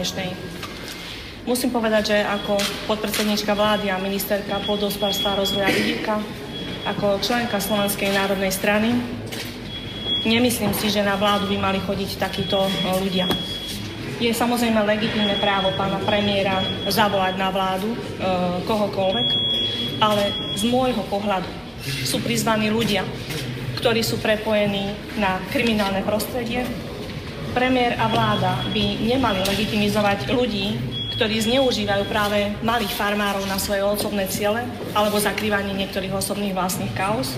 dnešnej. Musím povedať, že ako podpredsednička vlády a ministerka podhospodárstva rozvoja vidíka, ako členka Slovenskej národnej strany, nemyslím si, že na vládu by mali chodiť takíto ľudia. Je samozrejme legitímne právo pána premiéra zavolať na vládu e, kohokoľvek, ale z môjho pohľadu sú prizvaní ľudia, ktorí sú prepojení na kriminálne prostredie. Premiér a vláda by nemali legitimizovať ľudí, ktorí zneužívajú práve malých farmárov na svoje osobné ciele alebo zakrývanie niektorých osobných vlastných kaos.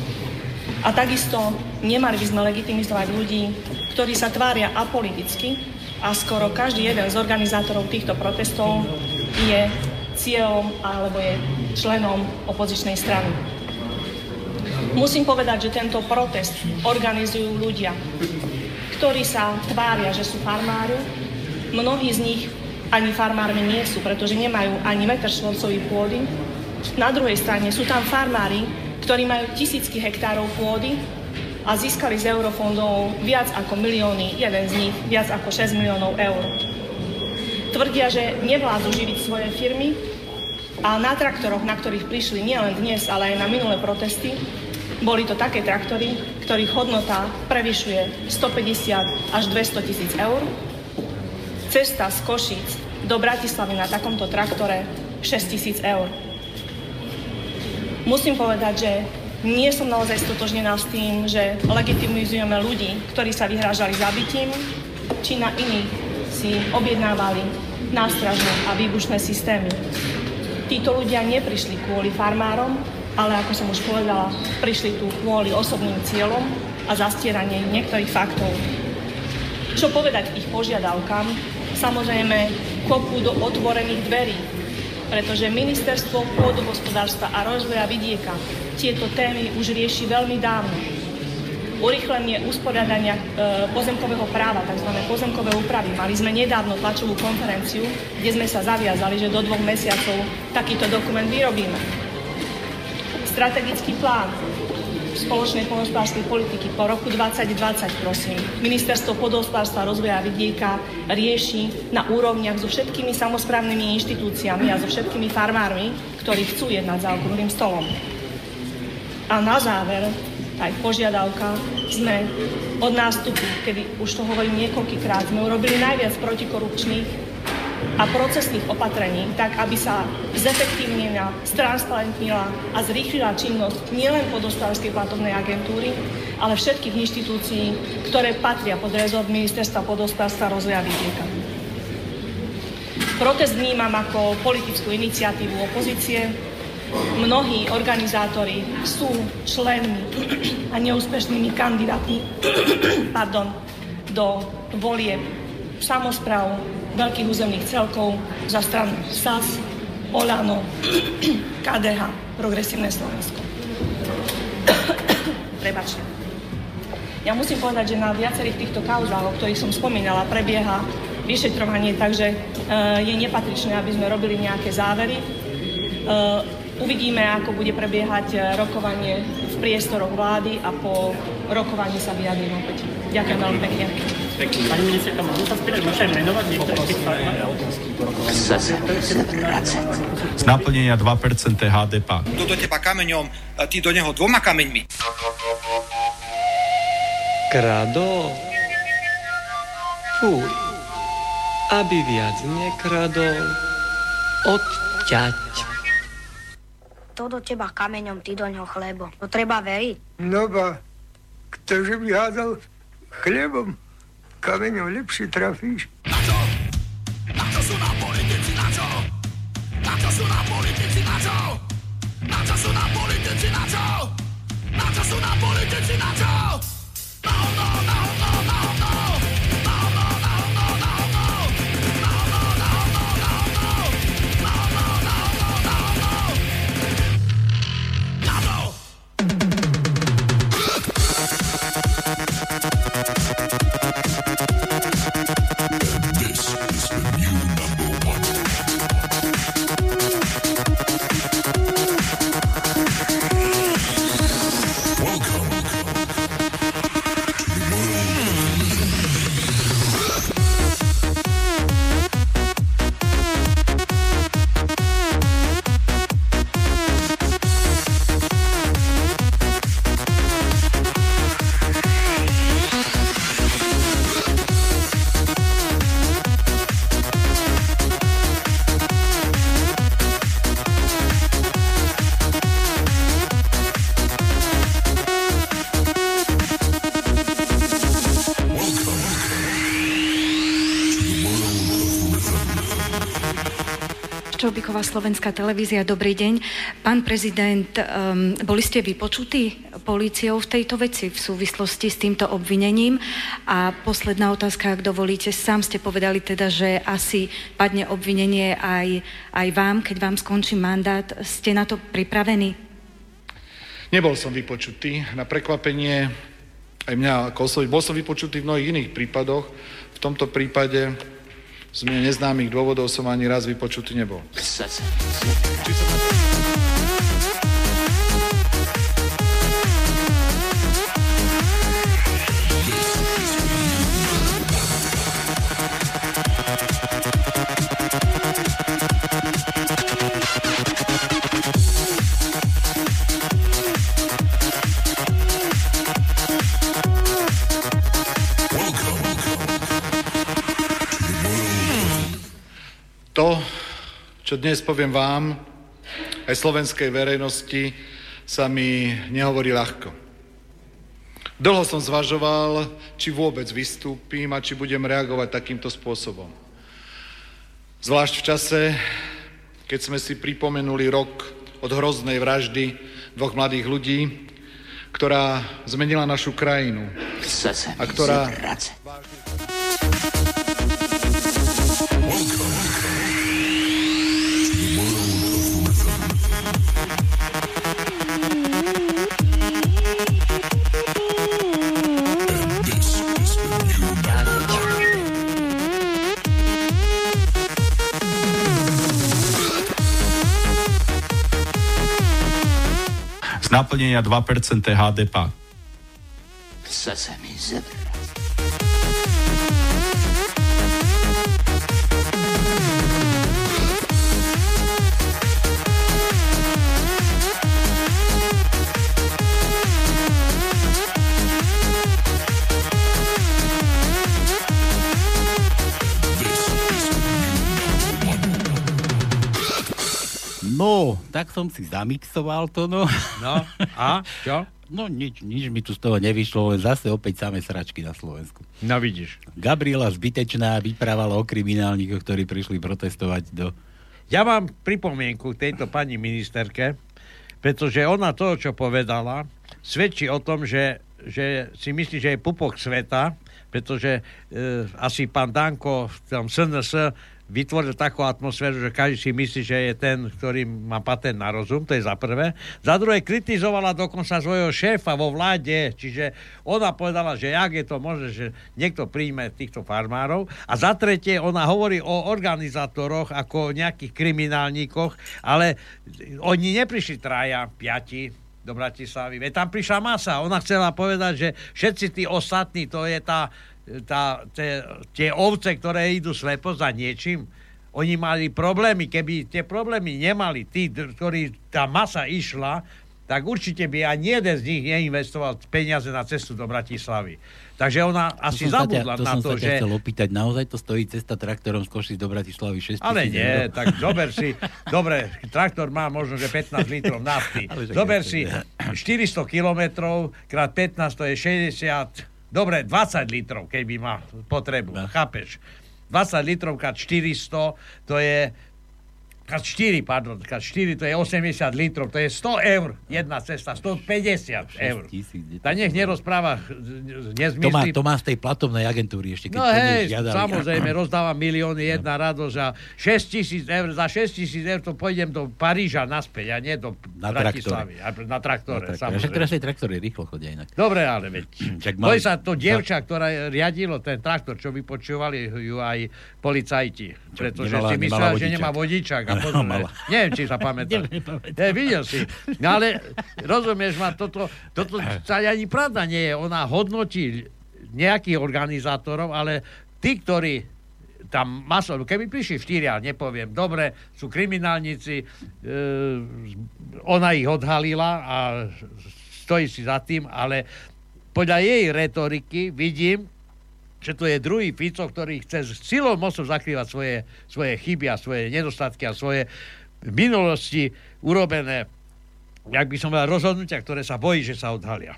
A takisto nemali by sme legitimizovať ľudí, ktorí sa tvária apoliticky a skoro každý jeden z organizátorov týchto protestov je cieľom alebo je členom opozičnej strany. Musím povedať, že tento protest organizujú ľudia, ktorí sa tvária, že sú farmári. Mnohí z nich ani farmármi nie sú, pretože nemajú ani metr štvorcový pôdy. Na druhej strane sú tam farmári, ktorí majú tisícky hektárov pôdy a získali z eurofondov viac ako milióny, jeden z nich viac ako 6 miliónov eur. Tvrdia, že nevládzu živiť svoje firmy a na traktoroch, na ktorých prišli nielen dnes, ale aj na minulé protesty, boli to také traktory, ktorých hodnota prevyšuje 150 až 200 tisíc eur. Cesta z Košíc do Bratislavy na takomto traktore 6 tisíc eur. Musím povedať, že nie som naozaj stotožnená s tým, že legitimizujeme ľudí, ktorí sa vyhrážali zabitím, či na iných si objednávali nástražné a výbušné systémy. Títo ľudia neprišli kvôli farmárom, ale ako som už povedala, prišli tu kvôli osobným cieľom a zastieranie niektorých faktov. Čo povedať ich požiadavkám? Samozrejme, kopu do otvorených dverí, pretože Ministerstvo pôdohospodárstva a rozvoja vidieka tieto témy už rieši veľmi dávno. Urychlenie usporiadania e, pozemkového práva, tzv. pozemkové úpravy. Mali sme nedávno tlačovú konferenciu, kde sme sa zaviazali, že do dvoch mesiacov takýto dokument vyrobíme. Strategický plán spoločnej poľnohospodárskej politiky po roku 2020, prosím, Ministerstvo poľnohospodárstva a rozvoja vidieka rieši na úrovniach so všetkými samozprávnymi inštitúciami a so všetkými farmármi, ktorí chcú jednať za okrúhlym stolom. A na záver aj požiadavka sme od nástupu, kedy už to hovorím niekoľkýkrát, sme urobili najviac protikorupčných a procesných opatrení, tak aby sa zefektívnila, stransparentnila a zrýchlila činnosť nielen podostávskej platovnej agentúry, ale všetkých inštitúcií, ktoré patria pod rezort Ministerstva podospárstva a rozvoja vidieka. Protest vnímam ako politickú iniciatívu opozície. Mnohí organizátori sú členmi a neúspešnými kandidátmi pardon, do volie samozpráv veľkých územných celkov za stranu SAS, Olano, KDH, Progresívne Slovensko. Prebačte. Ja musím povedať, že na viacerých týchto kauzách, o ktorých som spomínala, prebieha vyšetrovanie, takže e, je nepatričné, aby sme robili nejaké závery. E, uvidíme, ako bude prebiehať e, rokovanie v priestoroch vlády a po rokovaní sa vyjadrím opäť. Ďakujem veľmi pekne. Pani ministerka, môžem sa spýtať, môžete menovať niektorých tých farmárov? Z naplnenia 2% HDP. Kto do teba kameňom, a ty do neho dvoma kameňmi. Krado? Fuj. Aby viac nekradol, odťať. To do teba kameňom, ty do ňoho chlebo. To treba veriť. No ba, ktože by hádal chlebom, kameňom lepšie trafíš. Na čo? Na čo sú nám politici, na čo? Na čo sú nám politici, na čo? Na sú politici na čo? Na čo sú nám politici na čo? Na hovno, na hovno, na hovno. Na hovno, Čobiková slovenská televízia, dobrý deň. Pán prezident, um, boli ste vypočutí políciou v tejto veci v súvislosti s týmto obvinením? A posledná otázka, ak dovolíte, sám ste povedali teda, že asi padne obvinenie aj, aj vám, keď vám skončí mandát. Ste na to pripravení? Nebol som vypočutý. Na prekvapenie aj mňa ako osoby. Bol som vypočutý v mnohých iných prípadoch. V tomto prípade z mne neznámych dôvodov som ani raz vypočutý nebol. Čo dnes poviem vám, aj slovenskej verejnosti, sa mi nehovorí ľahko. Dlho som zvažoval, či vôbec vystúpim a či budem reagovať takýmto spôsobom. Zvlášť v čase, keď sme si pripomenuli rok od hroznej vraždy dvoch mladých ľudí, ktorá zmenila našu krajinu a ktorá... Z naplnenia 2% HDP. Chce se mi zebrat. No, tak som si zamixoval to, no. No, a čo? No nič, nič mi tu z toho nevyšlo, len zase opäť samé sračky na Slovensku. No vidíš. Gabriela Zbytečná vyprávala o kriminálnikoch, ktorí prišli protestovať do... Ja mám pripomienku tejto pani ministerke, pretože ona to, čo povedala, svedčí o tom, že, že si myslí, že je pupok sveta, pretože e, asi pán Danko v tom SNS vytvoril takú atmosféru, že každý si myslí, že je ten, ktorý má patent na rozum, to je za prvé. Za druhé kritizovala dokonca svojho šéfa vo vláde, čiže ona povedala, že jak je to možné, že niekto príjme týchto farmárov. A za tretie, ona hovorí o organizátoroch ako o nejakých kriminálníkoch, ale oni neprišli traja, piati, do Bratislavy. Veď tam prišla masa. Ona chcela povedať, že všetci tí ostatní, to je tá, tá, tie, tie ovce, ktoré idú slepo za niečím, oni mali problémy. Keby tie problémy nemali tí, ktorí tá masa išla, tak určite by ani jeden z nich neinvestoval peniaze na cestu do Bratislavy. Takže ona asi zabudla ťa, to na to, že... chcel opýtať, naozaj to stojí cesta traktorom z Košic do Bratislavy 6 Ale nie, eur? tak zober si, dobre, traktor má možno, že 15 litrov nafty. Zober si to 400 kilometrov krát 15, to je 60, dobre, 20 litrov, keby má potrebu, chápeš? 20 litrov krát 400, to je Kad 4, pardon, kad 4 to je 80 litrov, to je 100 eur jedna cesta, 150 eur. Tak nech nerozpráva nezmysly. To má, to má z tej platovnej agentúry ešte, keď No hej, žiadali. samozrejme, rozdáva milióny, jedna radosť a 6 tisíc eur, za 6 tisíc eur to pôjdem do Paríža naspäť a nie do Na Bratislavy. Na traktore, Na traktore. Však teraz aj traktory rýchlo chodia inak. Dobre, ale veď. Boj mali- sa to dievča, ktorá riadilo ten traktor, čo vypočúvali ju aj policajti. Pretože nemala- si myslela, že nemá vodičák. A pozor, mala. neviem, či sa pamätá. Ja, videl si. No ale rozumieš ma, toto, toto sa ani pravda nie je. Ona hodnotí nejakých organizátorov, ale tí, ktorí tam maso, keby prišli štyria, nepoviem, dobre, sú kriminálnici, e, ona ich odhalila a stojí si za tým, ale podľa jej retoriky vidím, že to je druhý Fico, ktorý chce s silou mocou zakrývať svoje, svoje chyby a svoje nedostatky a svoje v minulosti urobené, jak by som povedal, rozhodnutia, ktoré sa bojí, že sa odhalia.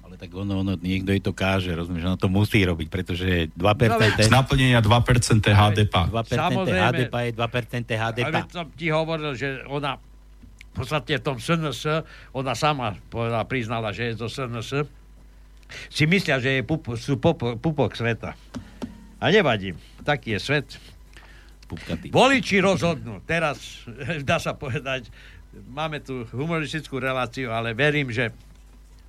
Ale tak ono, ono, niekto jej to káže, rozumieš, ono to musí robiť, pretože 2% Z naplnenia 2% HDP. 2% Samozrejme. HDP je 2% HDP. Ale som ti hovoril, že ona v podstate v tom SNS, ona sama povedala, priznala, že je zo SNS, si myslia, že je pup, sú pup, pupok sveta. A nevadí, taký je svet. Pupkatý. Voliči rozhodnú. Teraz dá sa povedať, máme tu humoristickú reláciu, ale verím, že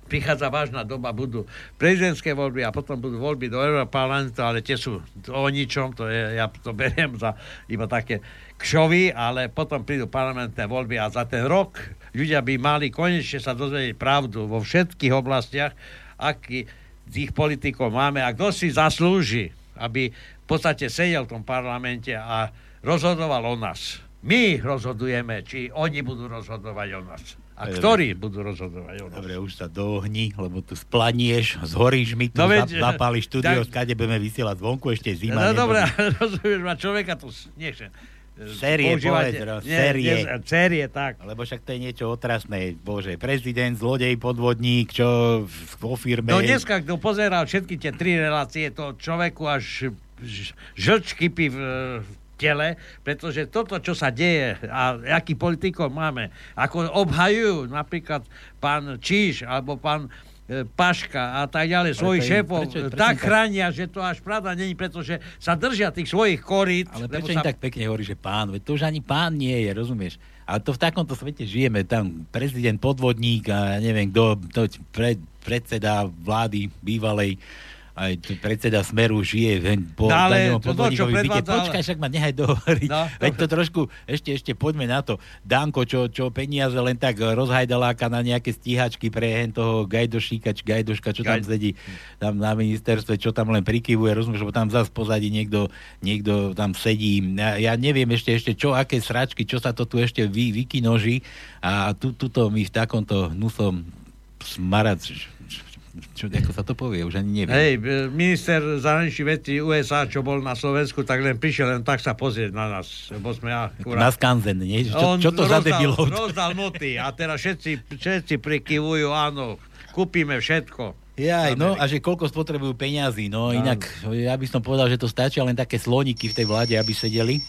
prichádza vážna doba, budú prezidentské voľby a potom budú voľby do Európarlamentu, ale tie sú o ničom, to je, ja to beriem za iba také kšovy, ale potom prídu parlamentné voľby a za ten rok ľudia by mali konečne sa dozvedieť pravdu vo všetkých oblastiach, aký tých politikov máme a kto si zaslúži, aby v podstate sedel v tom parlamente a rozhodoval o nás. My rozhodujeme, či oni budú rozhodovať o nás. A Dobre. ktorí budú rozhodovať o nás. Dobre, už sa dohni, lebo tu splanieš, zhoríš mi tu, No no, veď, zapáliš štúdio, tak- skade budeme vysielať zvonku, ešte zima. No dobré, nebudí. ale rozumieš ma, človeka to e, Série, povedz, nie, série. nie, série, tak. Lebo však to je niečo otrasné. Bože, prezident, zlodej, podvodník, čo vo firme... No dneska, kto pozeral všetky tie tri relácie, to človeku až ž- žlč kypí v, v tele, pretože toto, čo sa deje a aký politikov máme, ako obhajujú napríklad pán Číš alebo pán Paška a tak ďalej, Ale svojich šéfov, prečo- prečo tak chránia, že to až pravda není, pretože sa držia tých svojich korít. Ale prečo sa... im tak pekne hovorí, že pán? Veď to už ani pán nie je, rozumieš? Ale to v takomto svete žijeme. Tam prezident podvodník a ja neviem kto, to pre, predseda vlády bývalej aj predseda Smeru žije ven, po No ale daňovom podvodníkovi byte. predvádzal- Počkaj, však ma nehaj dohovoriť. No, Veď to trošku, ešte, ešte poďme na to. Danko, čo, čo peniaze len tak rozhajdaláka na nejaké stíhačky pre hen toho Gajdošíka, či Gajdoška, čo tam Gajd- sedí tam na ministerstve, čo tam len prikyvuje, rozumieš, lebo tam zase pozadí niekto, niekto tam sedí. Ja, ja neviem ešte, ešte čo, aké sračky, čo sa to tu ešte vy, vykinoží a tu, tuto mi v takomto hnusom smarac, čo, ako sa to povie, už ani neviem. Hej, e, minister zahraničných vecí USA, čo bol na Slovensku, tak len prišiel len tak sa pozrieť na nás, lebo sme Na skanzen, nie? Čo, On čo to za debilov? Rozdal noty a teraz všetci, všetci prikyvujú, áno, kúpime všetko. Jaj, no a že koľko spotrebujú peňazí, no Áno. inak ja by som povedal, že to stačia len také sloníky v tej vláde, aby sedeli.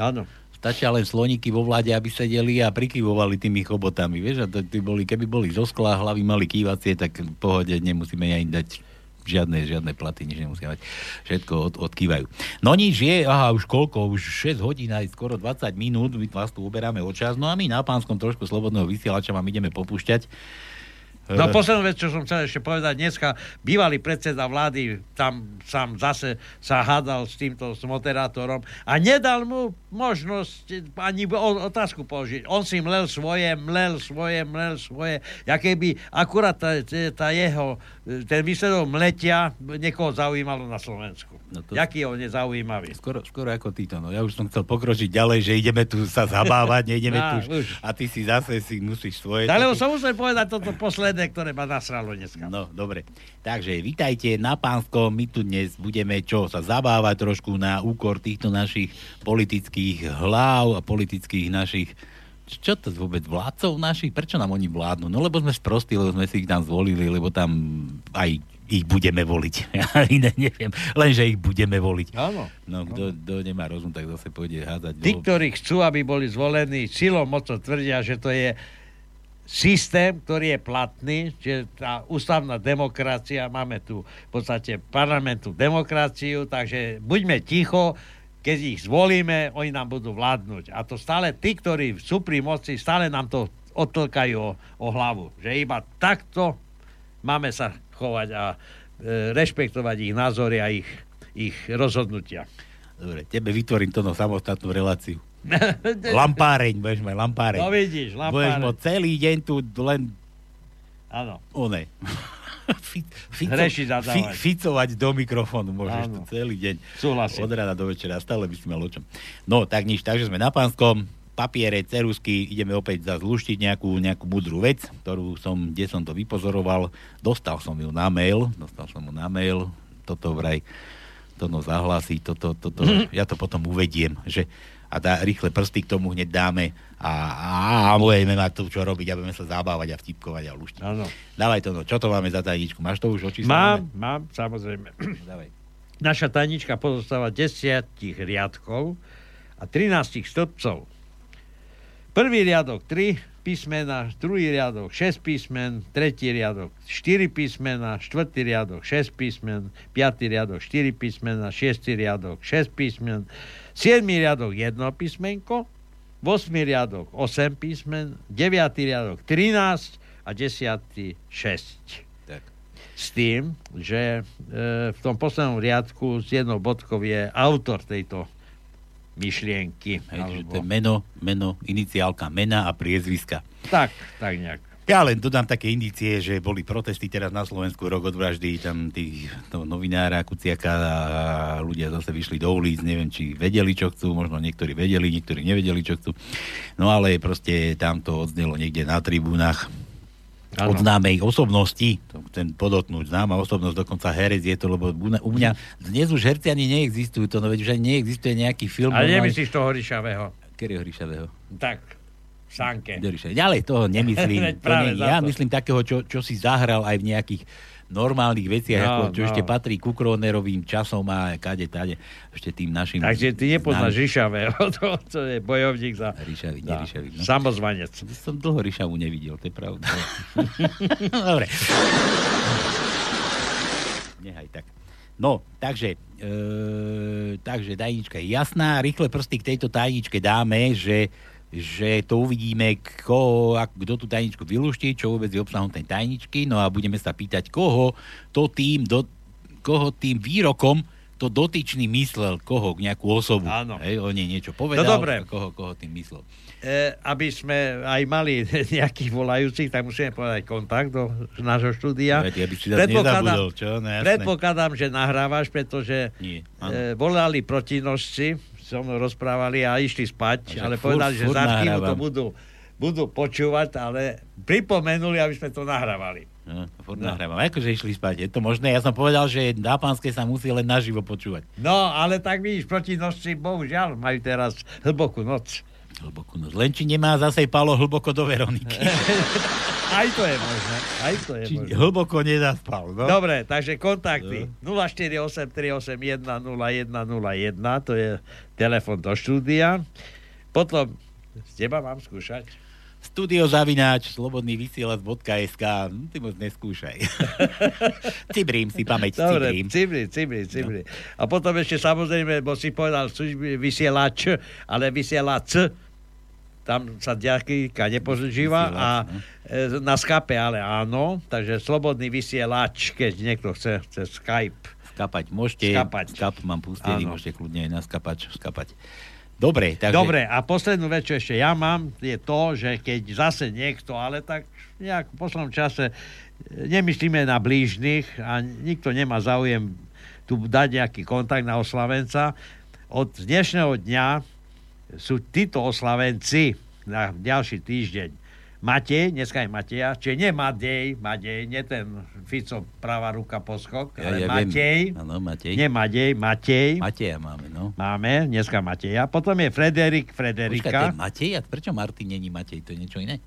Áno. Stačia len sloníky vo vláde, aby sedeli a prikyvovali tými chobotami, vieš, a to, tí boli, keby boli zo skla, hlavy mali kývacie, tak v pohode nemusíme ani dať žiadne, žiadne platy, nič nemusíme mať. Všetko od, odkývajú. No nič je, aha, už koľko, už 6 hodín aj skoro 20 minút, my vás tu uberáme o čas, no a my na pánskom trošku slobodného vysielača vám ideme popúšťať. No Eh, poslednú vec, čo som chcel ešte povedať, dneska bývalý predseda vlády tam sám zase sa hádal s týmto s moderátorom a nedal mu možnosť ani otázku položiť. On si mlel svoje, mlel svoje, mlel svoje, ja keby akurát tá, tá jeho, ten výsledok mletia niekoho zaujímalo na Slovensku. No to- Jaký on je zaujímavý. Skoro, skoro ako títo, no ja už som chcel pokročiť ďalej, že ideme tu sa zabávať, neideme Á, tu už, a ty si zase si musíš svoje. Ale som musel povedať toto posledné, ktoré ma nasralo dneska. No, dobre. Takže vítajte na Pánskom. My tu dnes budeme čo sa zabávať trošku na úkor týchto našich politických hlav a politických našich čo to vôbec vládcov našich? Prečo nám oni vládnu? No lebo sme sprostí, lebo sme si ich tam zvolili, lebo tam aj ich budeme voliť. Ja iné neviem, len že ich budeme voliť. Áno. No, kto, kto nemá rozum, tak zase pôjde hádať. Tí, ktorí chcú, aby boli zvolení silou mocou, tvrdia, že to je systém, ktorý je platný, že tá ústavná demokracia, máme tu v podstate parlamentu demokraciu, takže buďme ticho, keď ich zvolíme, oni nám budú vládnuť. A to stále tí, ktorí sú pri moci, stále nám to odtlkajú o, o hlavu. Že iba takto máme sa chovať a e, rešpektovať ich názory a ich, ich rozhodnutia. Dobre, tebe vytvorím to samostatnú reláciu. lampáreň, budeš mať lampáreň. No vidíš, Budeš lampáreň. mať celý deň tu len Áno. one. Fi- Fico, fi, ficovať do mikrofónu môžeš Áno. tu celý deň. Súhlasím. Od rána do večera, stále by si mal o čom. No, tak nič, takže sme na pánskom, papiere, cerusky, ideme opäť zase luštiť nejakú, nejakú mudrú vec, ktorú som, kde som to vypozoroval, dostal som ju na mail, dostal som ju na mail, toto vraj, to no zahlási, toto, toto, ja to potom uvediem, že a dá, rýchle prsty k tomu hneď dáme a, a, a budeme mať tu čo robiť a budeme sa zabávať a vtipkovať a luštiť. Áno. Dávaj to, no, čo to máme za tajničku? Máš to už Mám, očíslené? mám, samozrejme. Dávaj. Naša tajnička pozostáva desiatich riadkov a 13 stĺpcov. Prvý riadok 3 písmena, druhý riadok 6 písmen, tretí riadok 4 písmena, štvrtý riadok 6 písmen, piatý riadok 4 písmena, šiestý riadok 6 písmen, siedmý riadok 1 písmenko, 8 riadok 8 písmen, 9 riadok 13 a 10 6. Tak. S tým, že e, v tom poslednom riadku s jednou bodkou je autor tejto myšlienky. Hej, že to je meno, meno, iniciálka mena a priezviska. Tak, tak nejak. Ja len dodám také indície, že boli protesty teraz na Slovensku rok od vraždy, tam tí to novinára Kuciaka a ľudia zase vyšli do ulic, neviem, či vedeli, čo chcú, možno niektorí vedeli, niektorí nevedeli, čo chcú. No ale proste tam to odznelo niekde na tribúnach Áno. od známej osobnosti, to chcem podotknúť, známa osobnosť, dokonca herec je to, lebo u mňa dnes už herci ani neexistujú, to no veď už ani neexistuje nejaký film. Ale nemyslíš toho Ryšavého? Kerryho Ríšavého. Tak, v sánke. Ďalej, toho nemyslím. To nie, ja myslím takého, čo, čo si zahral aj v nejakých normálnych veciach, No, ako, čo no. ešte patrí ku Kronerovým časom a kade, tade, ešte tým našim... Takže ty nepoznáš známym- Ryšavého, to, to je bojovník za... Ríšavý, za Ríšavý, no. Samozvanec. Som dlho Ríšavu nevidel, to je pravda. Dobre. Nehaj tak. No, takže, e, takže tajnička je jasná. Rýchle prsty k tejto tajničke dáme, že, že to uvidíme, koho, kto tú tajničku vylúšti, čo vôbec je obsahom tej tajničky, no a budeme sa pýtať, koho to tým, do, koho tým výrokom to dotyčný myslel, koho, nejakú osobu. Áno. Hej, o nej niečo povedal, No dobre. koho, koho tým myslel. E, aby sme aj mali nejakých volajúcich, tak musíme povedať kontakt do nášho štúdia. Veď, aby si zase nezabudol, čo? No, jasné. predpokladám, že nahrávaš, pretože Nie, e, áno. volali protinožci, so mnou rozprávali a išli spať, ale furt- povedali, že za chvíľu to budú, budú počúvať, ale pripomenuli, aby sme to nahrávali. No, furt No. nahrávam. Akože išli spať, je to možné? Ja som povedal, že na pánskej sa musí len naživo počúvať. No, ale tak vidíš, protinožci, bohužiaľ, majú teraz hlbokú noc. Hlbokú noc. Len či nemá zase Palo hlboko do Veroniky. Aj to je možné. Aj to je či možné. hlboko nezaspal. No? Dobre, takže kontakty 0483810101, to je telefon do štúdia. Potom, z teba mám skúšať. Studio zavináč, slobodný vysielač.sk hm, Ty moc neskúšaj. cibrím si pamäť, Dobre, cibrím. cibri, cibri, cibri. A potom ešte samozrejme, bo si povedal vysielač, ale vysielač, tam sa ďakýka nepožíva a e, na Skype ale áno, takže slobodný vysielač, keď niekto chce cez Skype. Skapať môžete. Skapať. Skap mám pustený, môžete kľudne aj na skapač skapať. Dobre, takže... Dobre, a poslednú vec, čo ešte ja mám, je to, že keď zase niekto, ale tak nejak v poslednom čase e, nemyslíme na blížnych a nikto nemá záujem tu dať nejaký kontakt na oslavenca. Od dnešného dňa sú títo oslavenci na ďalší týždeň. Matej, dneska je Mateja, čiže nie Madej, Madej, nie ten Fico pravá ruka poskok, Ja, ale ja Matej. Áno, Matej. nie Madej, Matej. Mateja máme, no. Máme, dneska Mateja. Potom je Frederik, Frederika. je Matej? A prečo Martin není Matej? To je niečo iné?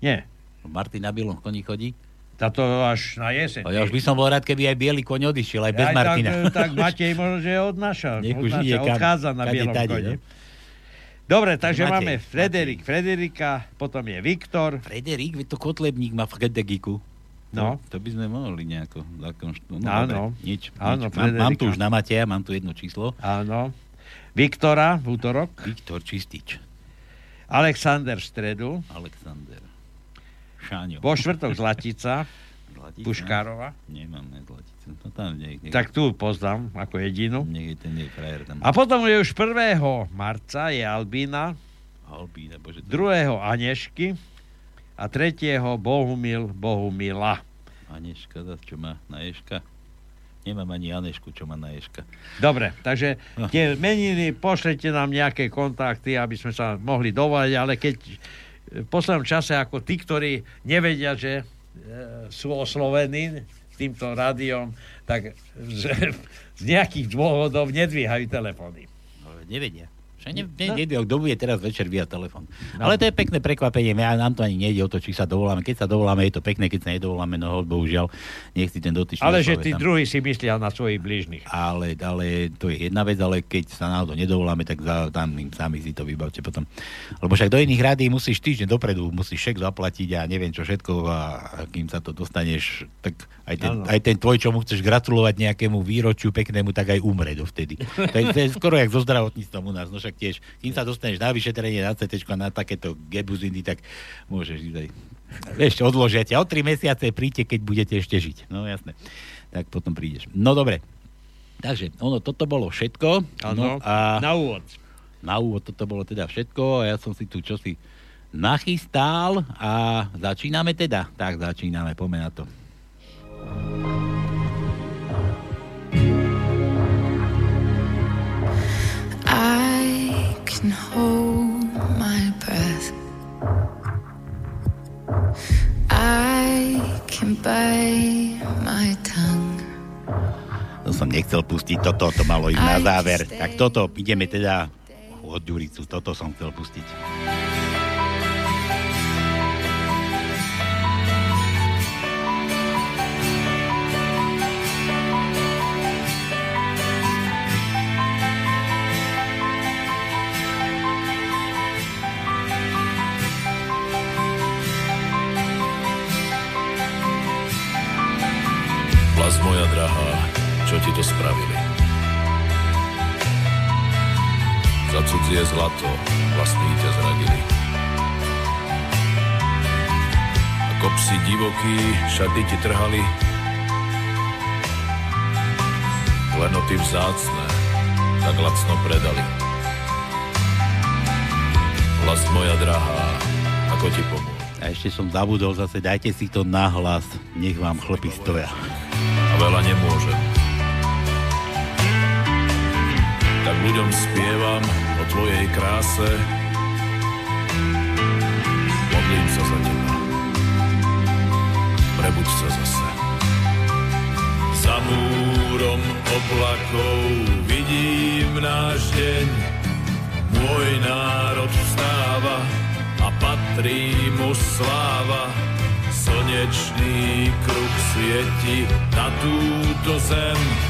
Nie. Martin na bielom koni chodí? Táto až na jeseň. A ja už by som bol rád, keby aj biely koň odišiel, aj bez Aj Martina. Tak, tak Matej možno, že odnáša. Nech už odnáša odchádza na bielom kone. no. Dobre, takže Matej, máme Frederik, Frederika, potom je Viktor. Frederik, to Kotlebník má Frederiku. No. To, to by sme mohli nejako zakonštruovať. No, Áno. nič, Áno, nič. Mám, mám tu už na Mateja, mám tu jedno číslo. Áno. Viktora v útorok. Viktor Čistič. Alexander v stredu. Alexander. Šáňo. Vo štvrtok Zlatica. Zlatica? Puškárova. Nemám ne No tam nech, Tak tu poznám ako jedinu. nech je ten jej frajer tam. A potom je už 1. marca je Albína, Albína, bože. to- 2. Anešky a 3. Bohumil Bohumila. Aneška, čo má na Ješka. Nemám ani Anešku, čo má na Ješka. Dobre, takže tie meniny, pošlete nám nejaké kontakty, aby sme sa mohli dovolať, ale keď v poslednom čase ako tí, ktorí nevedia, že e, sú oslovení týmto rádiom, tak z, z nejakých dôvodov nedvíhajú telefóny. Ale nevedia. Však ne, No. ne, kto bude teraz večer via telefón. No. Ale to je pekné prekvapenie. Ja, nám to ani nejde o to, či sa dovoláme. Keď sa dovoláme, je to pekné, keď sa nedovoláme, no bohužiaľ, nech si ten dotyčný Ale že tí druhí si myslia na svojich blížnych. Ale, ale to je jedna vec, ale keď sa náhodou nedovoláme, tak za, tam im sami si to vybavte potom. Lebo však do iných rádií musíš týždeň dopredu, musíš šek zaplatiť a neviem čo všetko a, kým sa to dostaneš, tak aj ten, aj ten tvoj, čo mu chceš gratulovať nejakému výročiu peknému, tak aj umre dovtedy. To je, to je skoro jak so zdravotníctvom u nás, no však tiež, kým sa dostaneš na vyšetrenie, na CT a na takéto gebuziny, tak môžeš ísť ešte odložia ťa. O tri mesiace príďte, keď budete ešte žiť. No jasné. Tak potom prídeš. No dobre. Takže, ono, toto bolo všetko. Áno, No, a na úvod. na úvod toto bolo teda všetko a ja som si tu čosi nachystal a začíname teda. Tak začíname, poďme na to. I can hold my breath. I can bite my tongue. To som nechcel pustiť, toto to malo ísť na záver. Tak toto, ideme teda od Ďuricu, toto som chcel pustiť. Ti to spravili? Za cudzie zlato vlastní ťa zradili. Ako psi divokí šaty ti trhali, klenoty vzácne tak lacno predali. Vlas moja drahá, ako ti pomôcť? A ešte som zabudol zase, dajte si to nahlas, nech vám chlpy stoja. a veľa nemôžem. Tak ľuďom spievam o tvojej kráse, modlím sa za teba. Prebuď sa zase. Za múrom oblakov vidím náš deň, môj národ vstáva a patrí mu sláva. Slnečný kruh svieti na túto zem.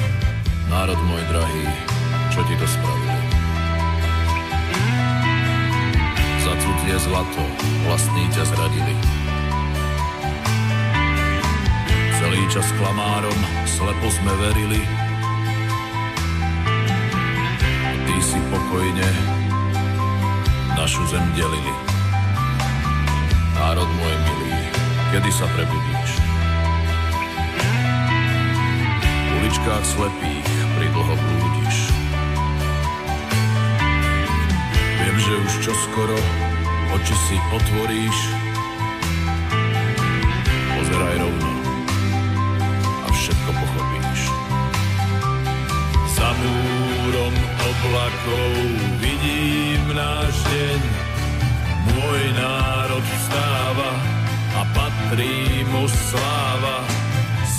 Národ môj drahý, čo ti to spravili? Za cudzie zlato vlastní ťa zradili. Celý čas klamárom slepo sme verili. Ty si pokojne našu zem delili. Národ môj milý, kedy sa prebudíš? uličkách slepých pridlho blúdiš. Viem, že už čoskoro oči si otvoríš, pozeraj rovno a všetko pochopíš. Za múrom oblakov vidím náš deň, môj národ vstáva a patrí mu sláva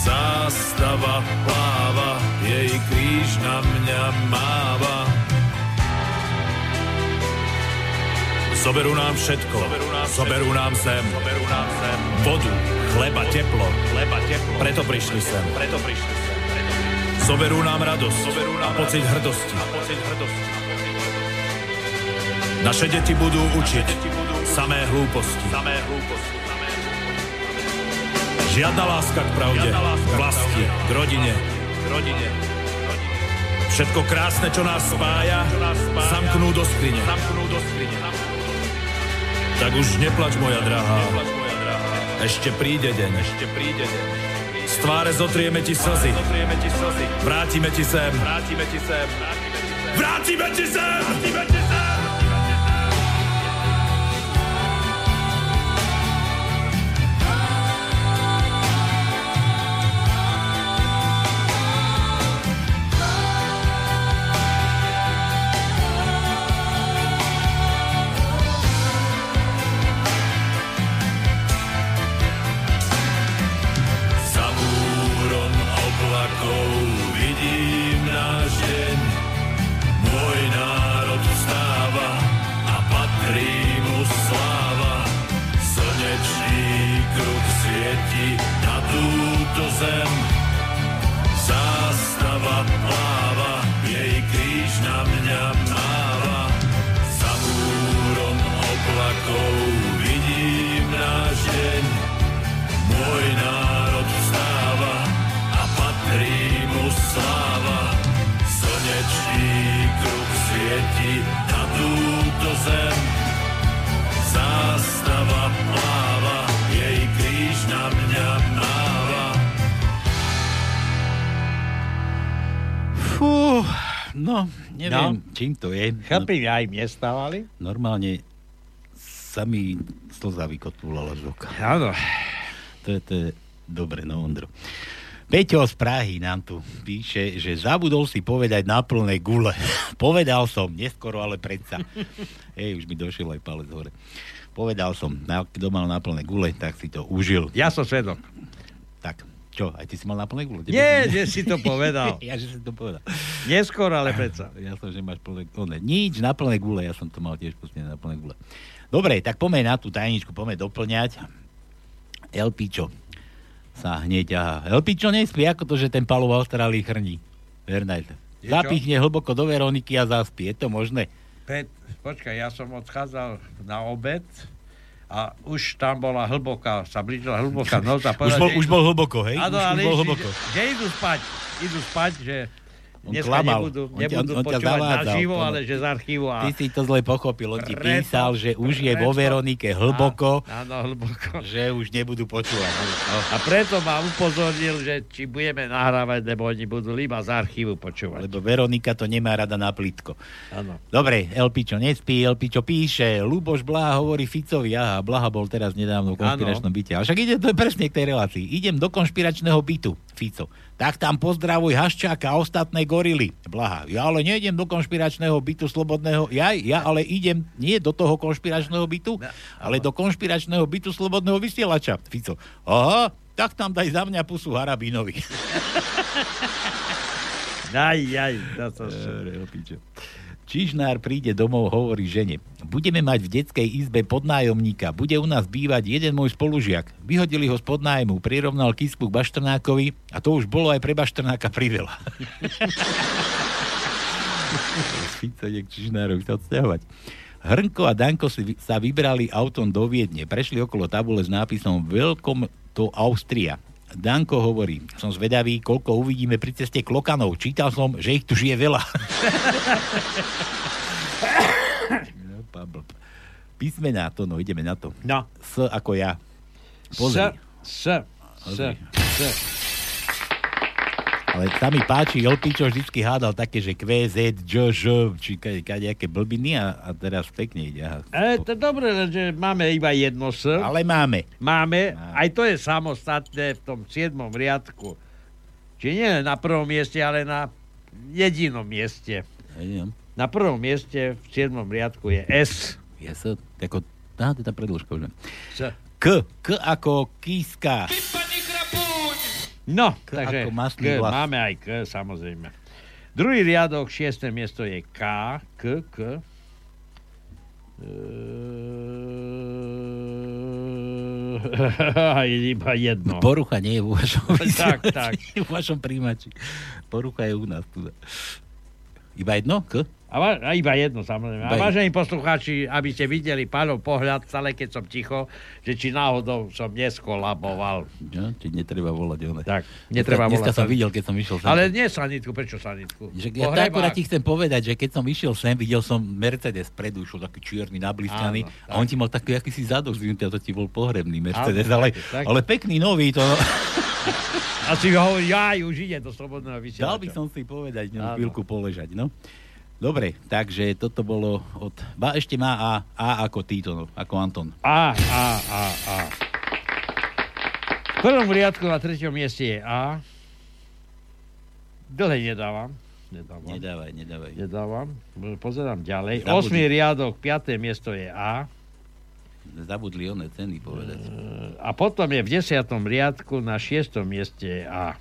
Zástava pláva, jej kríž na mňa máva. Zoberú nám všetko, zoberú nám, zoberú nám sem, zoberú nám sem. vodu, chleba, teplo, chleba, teplo. Preto prišli sem, preto prišli sem. Zoberú nám radosť, zoberú nám a pocit hrdosti. A pocit hrdosti. Naše deti budú učiť samé hlúposti. Samé hlúposti. Žiadna láska k pravde, k vlasti, k rodine. K rodine. Všetko krásne, čo nás spája, zamknú do skrine. Zamknú do skrine. Tak už neplač, moja drahá. Ešte príde deň. Ešte príde deň. Z tváre zotrieme ti slzy. Vrátime ti sem. Vrátime ti sem. Vrátime ti sem. Vrátime ti sem. Čím to je. Chlapi aj mne stávali? Normálne sa mi slza vykotúlala z oka. Áno. To je, to je dobre, no Ondro. Peťo z Prahy nám tu píše, že zabudol si povedať na plné gule. Povedal som, neskoro, ale predsa. Hej, už mi došiel aj palec hore. Povedal som, kto mal na plné gule, tak si to užil. Ja som svedok. Čo, aj ty si mal na plné gule? Nie, že si to povedal. ja, že si to povedal. Neskôr, ale predsa. Ja som, že máš plné gule. Nič, na plné gule, ja som to mal tiež pustené na plné gule. Dobre, tak poďme na tú tajničku, poďme doplňať. Elpičo sa hneď ťahá. Elpičo nespí, ako to, že ten palo v Austrálii chrní. Čo? Zapichne hlboko do Veroniky a zaspí. Je to možné? Pet, počkaj, ja som odchádzal na obed a už tam bola hlboká, sa blížila hlboká noc a Už bol, už bol hlboko, hej? Áno, už, ale bol že- hlboko. Že, idú spať, idú spať, že On dneska klamal. nebudú, On ťa- nebudú on ťa počúvať zavádzal, naživo, ale že z archívu. A... Ty si to zle pochopil. On ti Preto- písal, že už je vo preto- Veronike hlboko, Áno, hlboko. že už nebudú počúvať. No. A preto ma upozornil, že či budeme nahrávať, lebo oni budú iba z archívu počúvať. Lebo Veronika to nemá rada na plitko. Áno. Dobre, Elpičo nespí, Elpičo píše, Luboš Blaha hovorí Ficovi, aha, Blaha bol teraz nedávno v konšpiračnom byte. A však ide to je presne k tej relácii. Idem do konšpiračného bytu, Fico. Tak tam pozdravuj Haščáka a ostatné gorily. Blaha, ja ale nejdem do konšpiračného bytu slobodného, ja, ja ale idem nie do toho konšpiračného bytu, ale do konšpiračného bytu slobodného vysielača. Fico, aha, tak tam daj za mňa pusu Harabinovi. Aj, aj, to, Dobre, opičo. Čižnár príde domov, hovorí žene. Budeme mať v detskej izbe podnájomníka. Bude u nás bývať jeden môj spolužiak. Vyhodili ho z podnájmu, prirovnal kisku k Baštrnákovi a to už bolo aj pre Baštrnáka priveľa. Fico ide k Čižnárovi sa odsťahovať. Hrnko a Danko si sa vybrali autom do Viedne. Prešli okolo tabule s nápisom Welcome to Austria. Danko hovorí, som zvedavý, koľko uvidíme pri ceste klokanov. Čítal som, že ich tu žije veľa. Písmená, to no, ideme na to. No. S ako ja. Pozri. S, s, s, s. Ale sa mi páči, Jolpičo vždycky hádal také, že Q, Z, Ž, či kadejaké blbiny a, a teraz pekne ide. Aha. E, to dobre, že máme iba jedno S. Ale máme. Máme, aj to je samostatné v tom 7. riadku. Čiže nie na prvom mieste, ale na jedinom mieste. Na prvom mieste v 7. riadku je S. Je S, ako, á, to je tá predĺžka už. K, K ako kíska. No, K takže ako masný K, vlas. máme aj K, samozrejme. Druhý riadok, šiesté miesto je K, K, K. Je iba jedno. Porucha nie je vo vašom Tak, tak. v vašom príjimači. Porucha je u nás tu. Iba jedno? K? A, va- a iba jedno, samozrejme. A vážení poslucháči, aby ste videli pánov pohľad, stále keď som ticho, že či náhodou som neskolaboval. No, či netreba volať one. Tak, netreba dneska, dneska volať. som videl, keď som išiel sem. Ale nie sanitku, prečo sanitku? Že ja to akurát ti chcem povedať, že keď som išiel sem, videl som Mercedes predu, šiel taký čierny, nabliskaný tak. a on ti mal taký akýsi zadok zvynutý, a to ti bol pohrebný Mercedes, Áno, ale, taký. ale pekný nový to. Asi hovorí, ja už ide do slobodného Dal vysielača. by som si povedať, no, chvíľku poležať, no. Dobre, takže toto bolo od... Ba, ešte má A, A ako Tito, no, ako Anton. A, A, A, A. V prvom riadku na treťom mieste je A. Dlhé nedávam. Nedávam. Nedávaj, nedávaj. Nedávam. Pozerám ďalej. Zabudli. Osmý riadok, piaté miesto je A. Zabudli one ceny povedať. A potom je v desiatom riadku na šiestom mieste je A.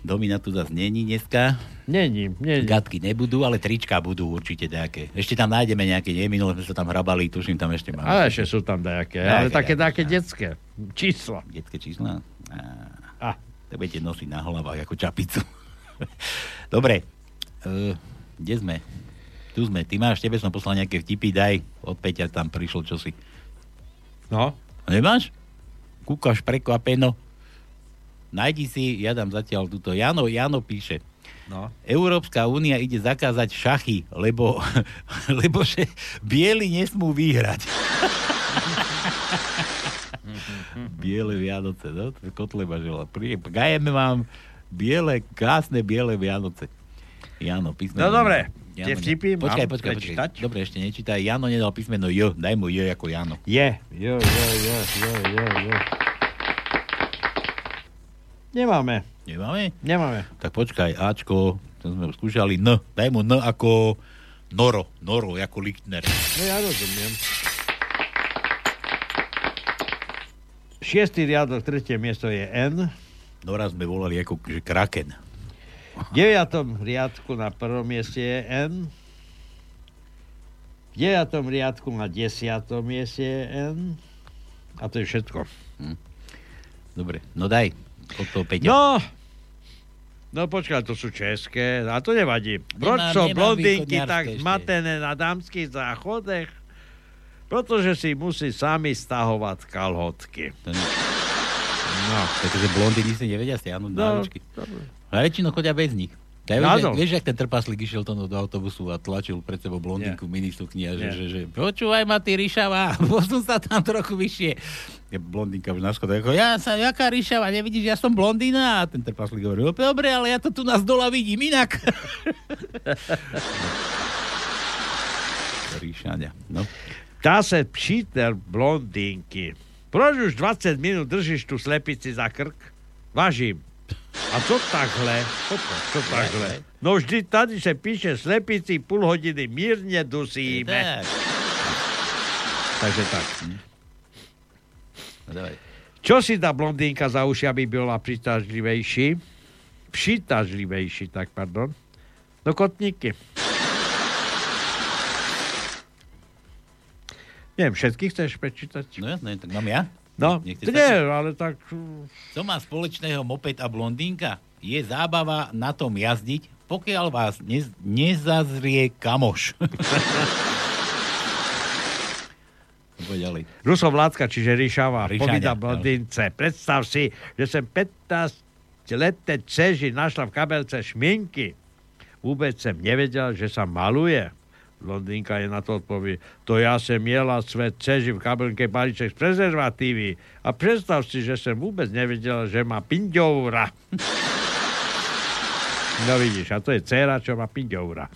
Domina tu zase není dneska. Není, není. Gatky nebudú, ale trička budú určite nejaké. Ešte tam nájdeme nejaké, nie? Minule sme sa tam hrabali, tuším, tam ešte máme. Ale ešte sú tam dajaké. Ale také, také detské. Čísla. Detské čísla? A. To budete nosiť na hlavách ako čapicu. Dobre. Uh, kde sme? Tu sme. Ty máš, tebe som poslal nejaké vtipy, daj. Od Peťa tam prišlo čosi. No? Nemáš? Kúkaš prekvapeno. Najdi si, ja dám zatiaľ túto. Jano, Jano píše. No. Európska únia ide zakázať šachy, lebo, lebo že bieli nesmú vyhrať. biele Vianoce, no? Kotleba žela. Gajeme vám biele, krásne biele Vianoce. Jano, písmeno. No dobre, Jano, tie ne- vtipy mám Počkaj, počkaj, prečítať? počkaj. Dobre, ešte nečítaj. Jano nedal písmeno J. Daj mu J ako Jano. Je. Jo, jo, jo, jo, jo, jo. Nemáme. Nemáme? Nemáme. Tak počkaj, Ačko, to sme skúšali N. Daj mu N ako Noro. Noro, ako Lichtner. No ja rozumiem. Šiestý riadok, tretie miesto je N. Nora sme volali ako že Kraken. V deviatom riadku na prvom mieste je N. V deviatom riadku na desiatom mieste je N. A to je všetko. Dobre, no daj. Od toho Peťa. No, no počkaj, to sú české, a to nevadí. Proč sú blondinky tak zmatené na dámskych záchodech? Pretože si musí sami stahovať kalhotky. No. Takže blondiny si nevedia stiahnuť no, No, náručky. A väčšinou chodia bez nich. Ja, vieš, vieš, jak ten trpaslík išiel to do autobusu a tlačil pred sebou blondinku v ministukni a že, že, že, počúvaj ma, ty ríšava, posun sa tam trochu vyššie. Je blondinka už na schodách, ako, ja sa, jaká ríšava, nevidíš, ja som blondína? A ten trpaslík hovorí, "No, dobre, ale ja to tu nás dola vidím inak. Ríšania, no. Tá se pšíter blondinky. Proč už 20 minút držíš tu slepici za krk? Vážim. A co takhle? Co, takhle? No vždy tady se píše slepici půl hodiny mírně dusíme. Tak. Takže tak. No, dávaj. Čo si dá blondínka za uši, aby bola přitažlivejší? Přitažlivejší, tak pardon. No kotníky. Neviem, všetky chceš prečítať? No jasné, tak mám ja? No, ti nie, stačí. ale tak... Co má spoločného moped a blondínka? Je zábava na tom jazdiť, pokiaľ vás nez, nezazrie kamoš. Poď ďalej. Ruso Vládka, čiže Ríšava, no. blondínce. Predstav si, že som 15 leté ceži našla v kabelce šminky. Vôbec som nevedel, že sa maluje. Londýnka je na to odpovie, to ja sem jela svet ceži v kabelke balíček z prezervatívy a predstav si, že som vôbec nevedela, že má pinďoura. No vidíš, a to je dcera, čo má pinďoura.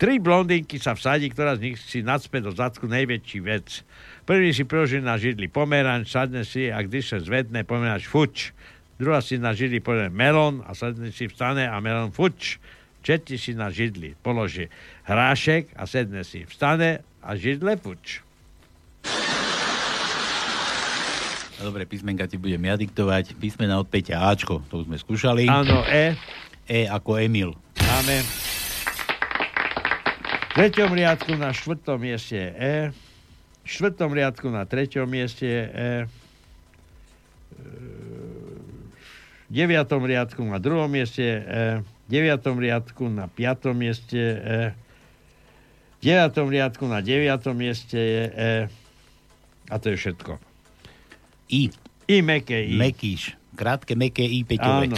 Tri blondinky sa vsadí, ktorá z nich si nadspe do zadku najväčší vec. Prvý si prožil na židli pomeranč, sadne si a když sa zvedne pomeranč fuč. Druhá si na židli položí melón a sadne si vstane a melón fuč. Tretí si na židli položí hrášek a sedne si vstane a židle fuč. Dobre, písmenka ti budem ja diktovať. Písmena od Peťa Ačko, to už sme skúšali. Áno, E. E ako Emil. Máme. V treťom riadku na štvrtom mieste je E. V štvrtom riadku na treťom mieste je E. V deviatom riadku na druhom mieste je E. V deviatom riadku na piatom mieste je E. V deviatom riadku na deviatom mieste je E. A to je všetko. I. I meké I. Mekíš. Krátke meké I Peťové. Áno.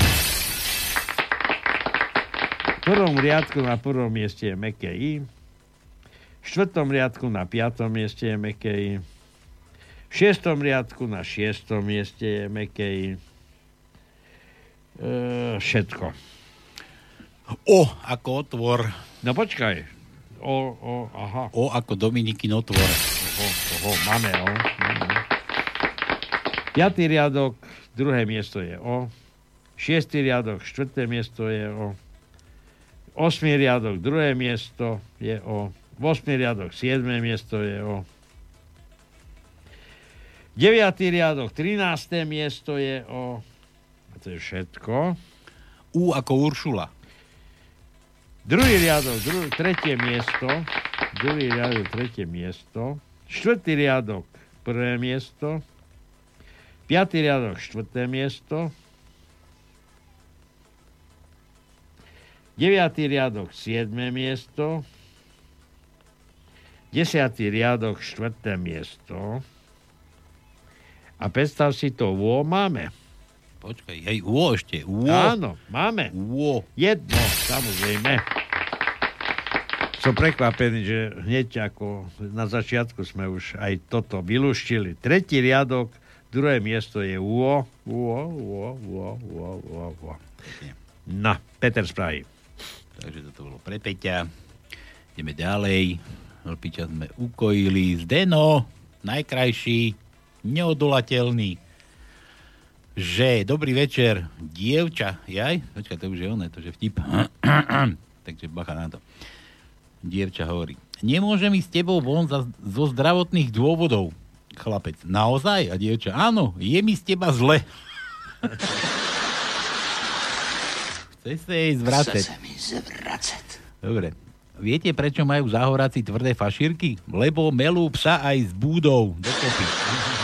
V prvom riadku na prvom mieste je meké I. V štvrtom riadku na piatom mieste je meké I. V šiestom riadku na šiestom mieste je meké I. E, všetko. O ako otvor. No počkaj. O, o, aha. O ako Dominikin otvor. Oho, oho, máme O. Máme. Piatý riadok, druhé miesto je O. Šiestý riadok, štvrté miesto je O. Osmý riadok, druhé miesto je O. Osmý riadok, siedmé miesto je O. Deviatý riadok, 13. miesto je O. A to je všetko. U ako Uršula. Druhý riadok, dru- tretie miesto. Druhý riadok, tretie miesto. Štvrtý riadok, prvé miesto. Piatý riadok, štvrté miesto. Deviatý riadok, siedme miesto. Desiatý riadok, štvrté miesto. A predstav si to, vo máme. Počkaj, hej, uo ešte. Uo. Áno, máme. Uo. Jedno, samozrejme. Som prekvapený, že hneď ako na začiatku sme už aj toto vylúštili. Tretí riadok, druhé miesto je UO. UO, UO, UO, UO, UO, UO. No, Peter Sprahy. Takže toto bolo pre Peťa. Ideme ďalej. Lpiča sme ukojili. Zdeno, najkrajší, neodolateľný. Že, dobrý večer, dievča, jaj, počkaj, to už je oné, to je vtip. Takže bacha na to. Dievča hovorí, nemôžem ísť s tebou von za, zo zdravotných dôvodov. Chlapec, naozaj? A dievča, áno, je mi z teba zle. Chce sa jej zvracať. Chce sa mi zvracať. Dobre. Viete, prečo majú záhoráci tvrdé fašírky? Lebo melú psa aj s búdou dokopy.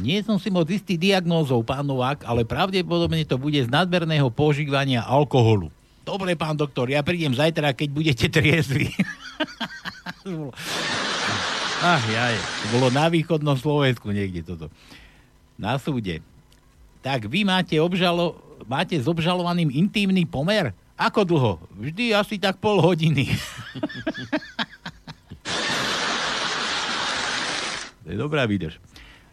Nie som si moc istý diagnózou, pán Novák, ale pravdepodobne to bude z nadmerného požívania alkoholu. Dobre, pán doktor, ja prídem zajtra, keď budete triezli. Ach, jaj. To bolo na východnom Slovensku niekde toto. Na súde. Tak vy máte, obžalo, máte s obžalovaným intímny pomer? Ako dlho? Vždy asi tak pol hodiny. to je dobrá výdrž.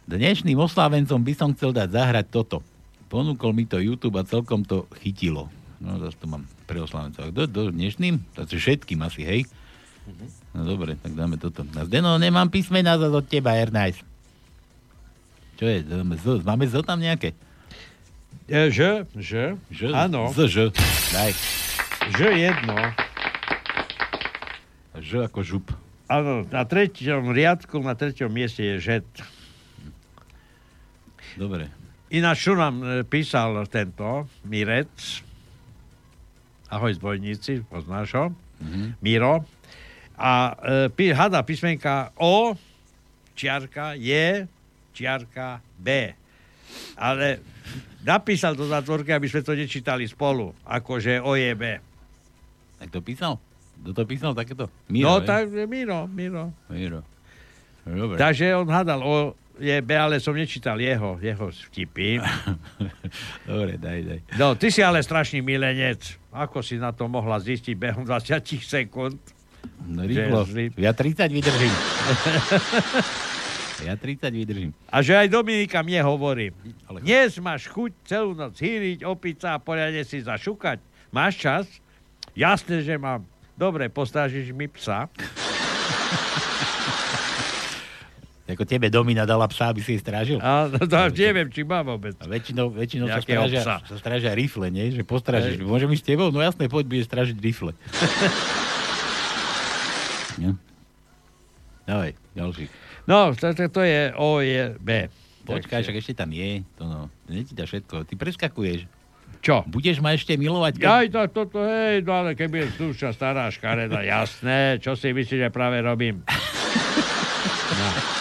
Dnešným oslávencom by som chcel dať zahrať toto. Ponúkol mi to YouTube a celkom to chytilo. No, zase to mám pre oslávencov. Kto, kto dnešným? Takže všetkým asi, hej? No dobre, tak dáme toto. A Zdeno, nemám písmena za od teba, Ernajs. Čo je? Máme Z, máme Z tam nejaké? E, Ž, Ž, Ž, áno. Z, Ž. Daj. Ž jedno. Ž ako žup. Áno, na treťom riadku, na treťom mieste je žet. Dobre. Ináč, čo nám e, písal tento Mirec, ahoj zbojníci, poznáš ho, Mhm. Miro, a e, hada písmenka O, čiarka, je, čiarka, B. Ale napísal to zatvorke, aby sme to nečítali spolu, akože O je B. Tak to písal? Kto to písal takéto? no, hej? tak Miro, Miro. Miro. Dobre. Takže on hádal O je ale som nečítal jeho, jeho vtipy. Dobre, daj, daj. No, ty si ale strašný milenec. Ako si na to mohla zistiť behom 20 sekúnd? No rýchlo. Že. Ja 30 vydržím. ja 30 vydržím. A že aj Dominika mne hovorí, dnes máš chuť celú noc hýriť, opiť a poriadne si zašukať. Máš čas? Jasné, že mám. Dobre, postrážiš mi psa. Ako tebe Domina dala psa, aby si jej strážil? A, no, to neviem, či mám vôbec. A väčšinou, väčšinou sa strážia, psa. sa strážia rifle, nie? Že postrážiš. Hej. Môžem ísť s tebou? No jasné, poď, bude strážiť rifle. Nie? Dávaj, ďalší. No, to, to, to je O, je B. Počkaj, však ešte tam je. To no, dá všetko. Ty preskakuješ. Čo? Budeš ma ešte milovať? Aj to, toto, hej, no ale keď je duša stará škareda, jasné, čo si myslíš, že práve robím?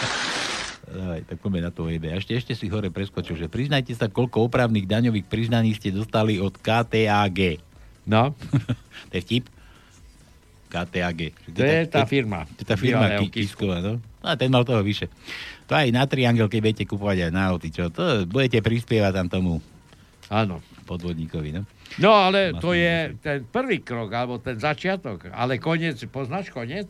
Dávaj, tak poďme na to. A ešte, ešte si hore preskočil, že priznajte sa, koľko opravných daňových priznaní ste dostali od KTAG. No. to je vtip? KTAG. To je tá firma. To je tá firma Kisková, no? A ten mal toho vyše. To aj na Triangel, keď budete kupovať aj na auty, čo? To budete prispievať tam tomu Áno. podvodníkovi, no? No ale to je ten prvý krok, alebo ten začiatok. Ale koniec, poznáš koniec?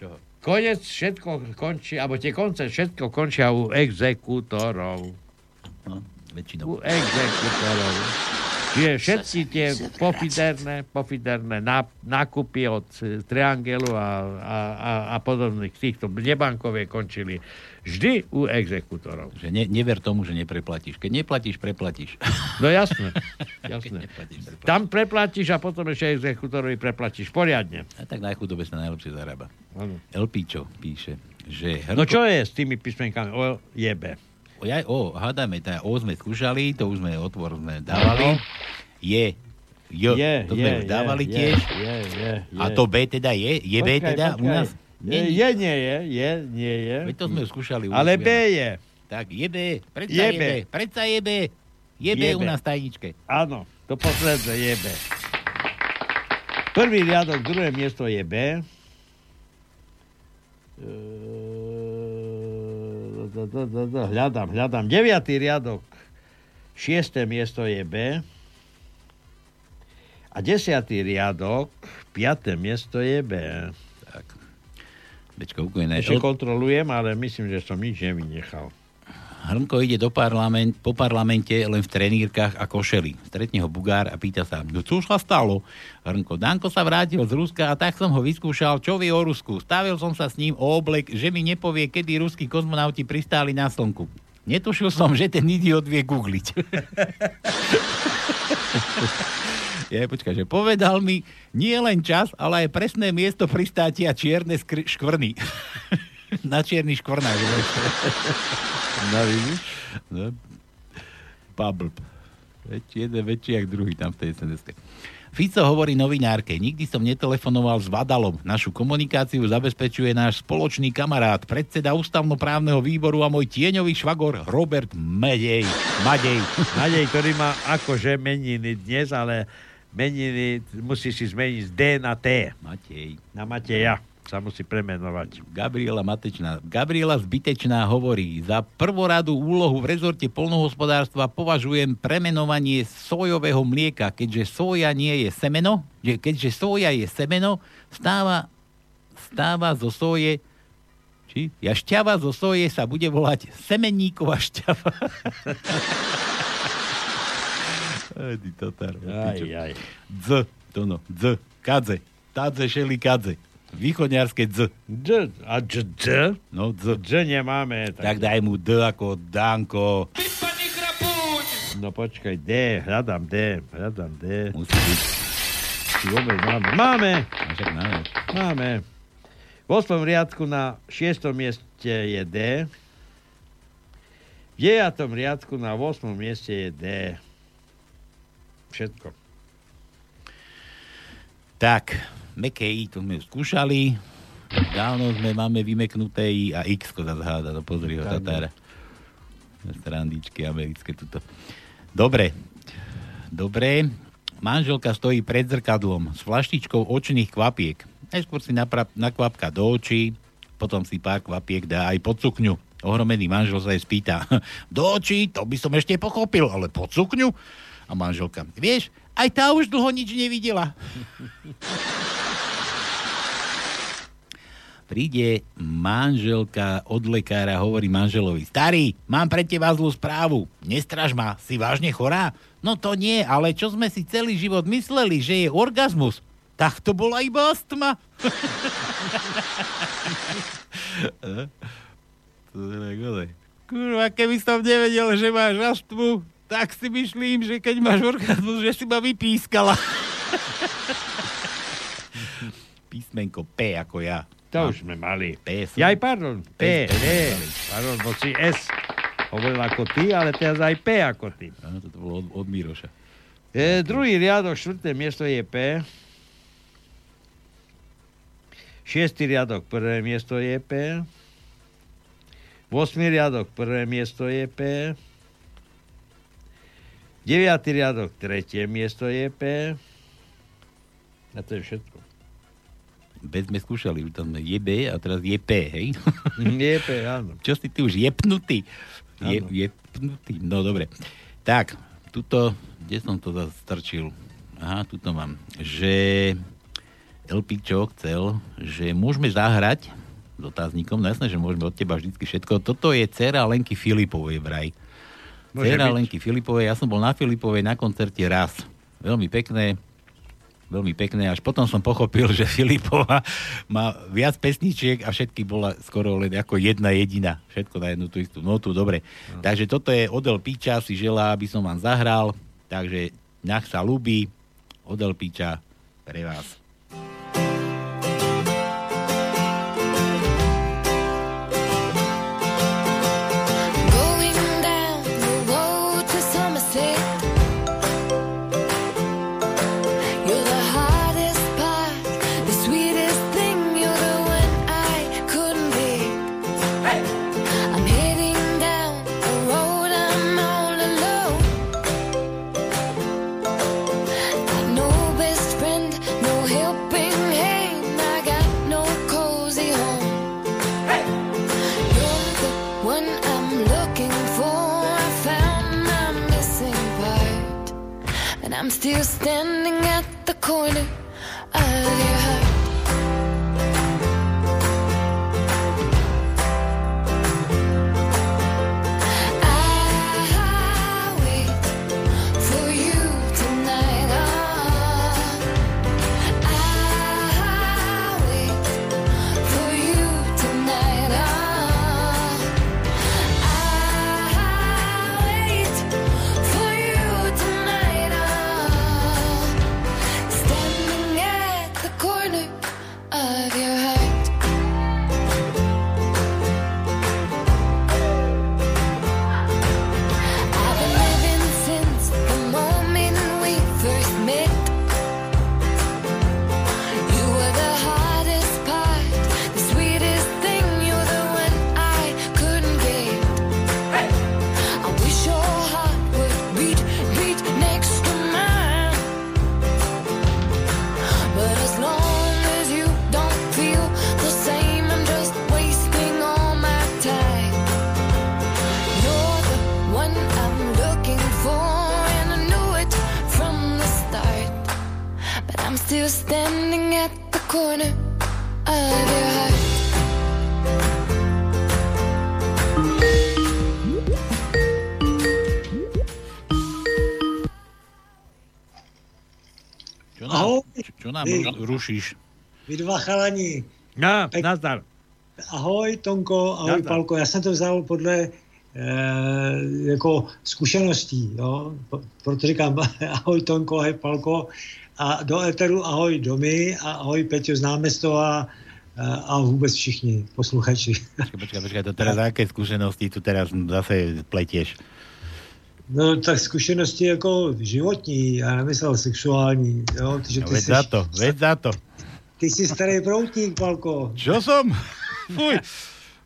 Čoho? Koniec všetko končí, alebo tie konce všetko končia u exekútorov. No, väčšinou. U exekútorov. Čiže všetky tie pofiderné, pofiderné ná- nákupy od Triangelu a, a, a, a podobných týchto nebankové končili vždy u exekútorov. Že ne, never tomu, že nepreplatíš. Keď neplatíš, preplatíš. No jasné, jasné. neplatíš, preplatíš. Tam preplatíš a potom ešte exekútorovi preplatíš poriadne. A tak na chudobe sa najlepšie zarába. Áno. Elpičo píše, že... No čo je s tými písmenkami? O, je B. O, ja, o, hádame, tá O sme skúšali, to už sme otvor sme dávali. Je, J, Je, to je, sme už je, dávali je, tiež. je, je, A je. to B teda je? Je B Počkaj, teda u počkaj. nás? Je, je, nie je, je, nie je. Veď to sme skúšali. Ale. B je. Tak, je B, predsa Je je, B. Predsa je B. Je B u nás tajničke. Áno, to posledné je B. Prvý riadok, druhé miesto je B. Hľadám, hľadám. Deviatý riadok, šiesté miesto je B. A desiatý riadok, piaté miesto je B. Úplne Ešte kontrolujem, ale myslím, že som nič nevynechal. Hrnko ide do parlament, po parlamente len v trenírkach a košeli. Stretne ho Bugár a pýta sa, no čo sa stalo? Hrnko, Danko sa vrátil z Ruska a tak som ho vyskúšal, čo vie o Rusku. Stavil som sa s ním o oblek, že mi nepovie, kedy ruskí kozmonauti pristáli na Slnku. Netušil som, že ten idiot vie googliť. Ja, počkaj, že povedal mi nie len čas, ale aj presné miesto pristátia čierne skr- škvrny. Na čierny škvrnách. No vidíš? No. Pablb. Väčší, jeden väčší jak druhý tam v tej sns Fico hovorí novinárke, nikdy som netelefonoval s Vadalom. Našu komunikáciu zabezpečuje náš spoločný kamarát, predseda ústavnoprávneho výboru a môj tieňový švagor Robert Medej. Madej. Nadej, ktorý má akože meniny dnes, ale meniny musí si zmeniť z D na T. Matej. Na Mateja sa musí premenovať. Gabriela Matečná. Gabriela Zbytečná hovorí, za prvoradú úlohu v rezorte polnohospodárstva považujem premenovanie sojového mlieka, keďže soja nie je semeno, že keďže soja je semeno, stáva, stáva zo soje či? Ja šťava zo soje sa bude volať semeníková šťava. Ty totár. Aj, aj. Dz, to no, dz, kadze. Tadze, šeli, kadze. Východňarské dz. D, a d, d? No, dz. D nemáme. Tak daj mu D ako Danko. No počkaj, D, hľadám D, hľadám D. Musí byť. Vôbec máme. Máme, však máme. máme. V 8. riadku na 6. mieste je D. V 9. riadku na 8. mieste je D. Všetko. Tak, meké I, to sme skúšali. Dávno sme máme vymeknuté I a X ko zase háda, no pozri ho, tatára. Strandičky americké tuto. Dobre, dobre. Manželka stojí pred zrkadlom s flaštičkou očných kvapiek. Najskôr si napra- nakvapka do očí, potom si pár kvapiek dá aj pod sukňu. Ohromený manžel sa jej spýta, do očí, to by som ešte pochopil, ale pod sukňu? A manželka, vieš, aj tá už dlho nič nevidela. Príde manželka od lekára, hovorí manželovi, starý, mám pre teba zlú správu, nestraž ma, si vážne chorá? No to nie, ale čo sme si celý život mysleli, že je orgazmus, tak to bola iba astma. Kurva, keby som nevedel, že máš astmu, tak si myslím, že keď máš orgazmus, že si ma vypískala. Písmenko P ako ja. To už sme mali. P som. Jaj, pardon. P, P, P. Pardon, bo si S hovoril ako ty, ale teraz aj P ako ty. Áno, toto bolo od, od Míroša. E, druhý riadok, štvrté miesto je P. Šiestý riadok, prvé miesto je P. Vosmý riadok, prvé miesto je P. Deviatý riadok, tretie miesto je P. A to je všetko. B sme skúšali, už tam je B a teraz je P, hej? Je P, áno. Čo si ty už jepnutý? Je, jepnutý, no dobre. Tak, tuto, kde som to zase strčil? Aha, tuto mám. Že Elpičo chcel, že môžeme zahrať s otáznikom, no jasné, že môžeme od teba vždycky všetko. Toto je dcera Lenky Filipovej vraj. Dcera. Lenky Filipovej, ja som bol na Filipovej na koncerte raz. Veľmi pekné, veľmi pekné. Až potom som pochopil, že Filipova má viac pesničiek a všetky bola skoro len ako jedna jediná. Všetko na jednu tú istú notu, dobre. No. Takže toto je Odel Píča, si želá, aby som vám zahral. Takže nech sa ľúbi. Odel Píča pre vás. Rušíš? Vy dva chalani. No, nazdar. Ahoj Tonko, ahoj Nazdar. Palko. Já jsem to vzal podle eh, jako zkušeností, jo? Proto říkám ahoj Tonko, ahoj Palko a do Eteru ahoj Domy a ahoj Peťo z námestova a, a vůbec všichni posluchači. Počkaj, počkaj, počkaj, to teraz aké skúsenosti tu teraz zase pletieš? No tak zkušenosti jako životní, já nemyslel sexuální, jo? Že No, ty, veď jsi, za to, veď za to. ty jsi starý proutník, Palko. Čo som? Fuj,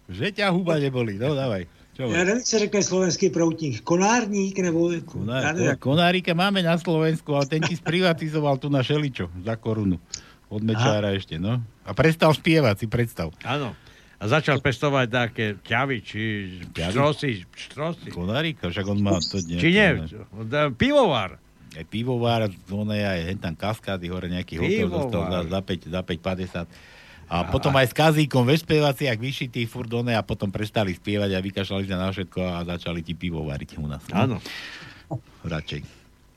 že ťa huba neboli, no dávaj. Čo Já nevím, co řekne slovenský proutník. Konárník nebo... Konár, jak- konárika máme na Slovensku, ale ten ti sprivatizoval tu na Šeličo za korunu. Od Mečára ešte, no. A prestal spievať, si predstav. Áno. A začal pestovať také ťavy, či Ťavy? štrosy, štrosy. Konárika, však on má to nejaké... Či nie, pivovar. Aj pivovar, on je aj hen tam kaskády, hore nejaký hotel dostal za, za, 5, za 5,50. A potom aj s kazíkom ve spievaci, jak vyšitý furt one a potom prestali spievať a vykašľali sa na všetko a začali ti pivo variť u nás. Áno. Radšej.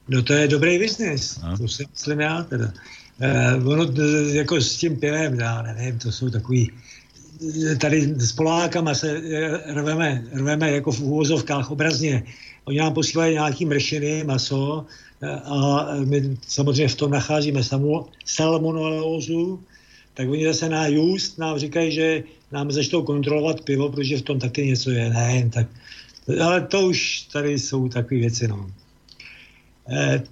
No to je dobrý biznis, No. to si myslím já teda. Eh, ono eh, jako s tím pivem, já nevím, to jsou takový, tady s Polákama se eh, rveme, rveme jako v úvozovkách obrazně. Oni nám posílají nějaký mršiny, maso eh, a my samozřejmě v tom nacházíme salmonelózu, tak oni zase na just nám říkají, že nám začnou kontrolovat pivo, protože v tom taky něco je. Ne, tak, ale to už tady jsou takové věci, no. Eh,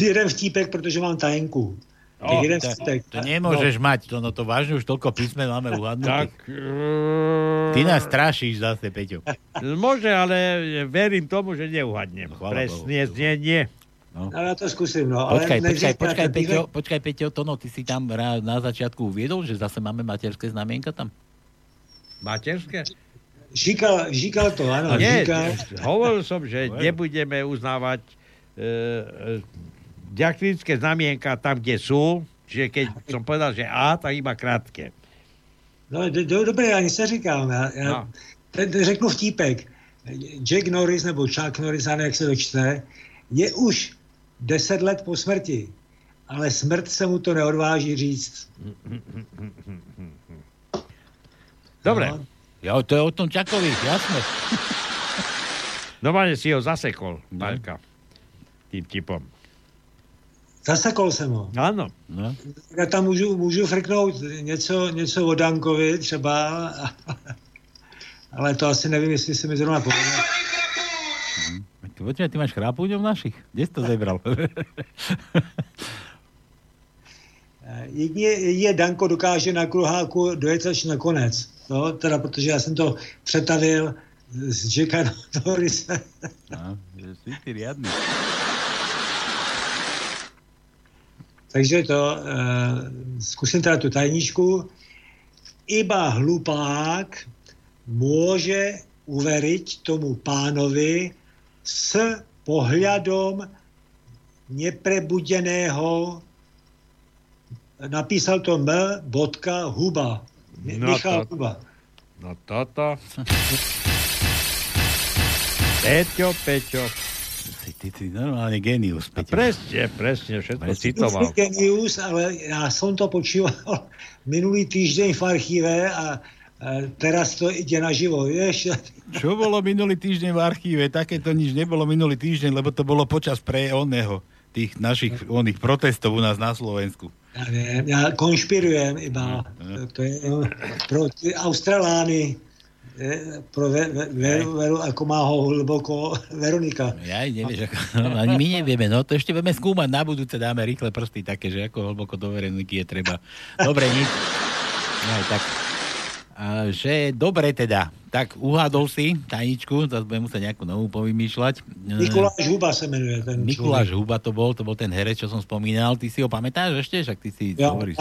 jeden vtípek, protože mám tajenku. Tak O, jeden to, vtípek. to nemôžeš mať, to, no to vážne už toľko písmen máme uhadnúť. Tak, eh, Ty nás strašíš zase, Peťo. Môže, ale verím tomu, že neuhadnem. Chvála Presne, nie, nie. No, ja to skúsim, no. ale Počkaj, nejdřív počkaj, počkaj, ten Peťo, počkaj, Peťo, to no, ty si tam na začiatku uviedol, že zase máme materské znamienka tam? Materské? Říkal, říkal to, áno. Nie, říkal, hovoril som, že nebudeme uznávať e, e, diakritické znamienka tam, kde sú, že keď som povedal, že A, tak iba krátke. No, do, do, dobré, já nic neříkám. Já, já No. ten, ten řeknu vtípek. Jack Norris, nebo Chuck Norris, nevím, jak se to čte, je už 10 let po smrti, ale smrt se mu to neodváží říct. Dobre. No. Jo, to je o tom Čakovi, jasné. Normálne si ho zasekol, Marka. Tým tipom. Zasekol jsem ho. Áno. No. Já tam můžu, můžu frknout něco, něco o Dankovi třeba, ale to asi nevím, jestli se mi zrovna povede. Počkaj, ty máš chrápúďov našich? Kde si to zebral? Jedině, jedině Danko dokáže na kruháku dojet až na konec. No, teda protože já jsem to přetavil z Jacka Norrise. no, že si ty riadný. Takže to, uh, zkusím teda tu tajničku. Iba hlupák môže uveriť tomu pánovi s pohľadom neprebudeného napísal to M. Bodka Huba. Mi- Michal Huba. No toto. Peťo, Peťo. Ty, ty, ty normálne genius, A Peťo. presne, presne, všetko Presne. citoval. Úplný genius, ale já som to počúval minulý týždeň v archíve a, teraz to ide naživo, vieš? Čo bolo minulý týždeň v archíve? Takéto nič nebolo minulý týždeň, lebo to bolo počas pre oného tých našich oných protestov u nás na Slovensku. Ja ja konšpirujem iba. To je no, pro tie Australány, pro ve, ve, veru, veru, ako má ho hlboko Veronika. Ja aj nevieš, ako, no, ani my nevieme, no to ešte budeme skúmať, na budúce dáme rýchle prsty také, že ako hlboko do verejníky je treba. Dobre, nič. Aj tak. A, že dobre teda, tak uhádol si tajničku, zase budeme musieť nejakú novú povymýšľať. Mikuláš Huba sa menuje ten Mikuláš Huba to bol, to bol ten herec, čo som spomínal. Ty si ho pamätáš ešte? Však ty si Ja, hovoríš.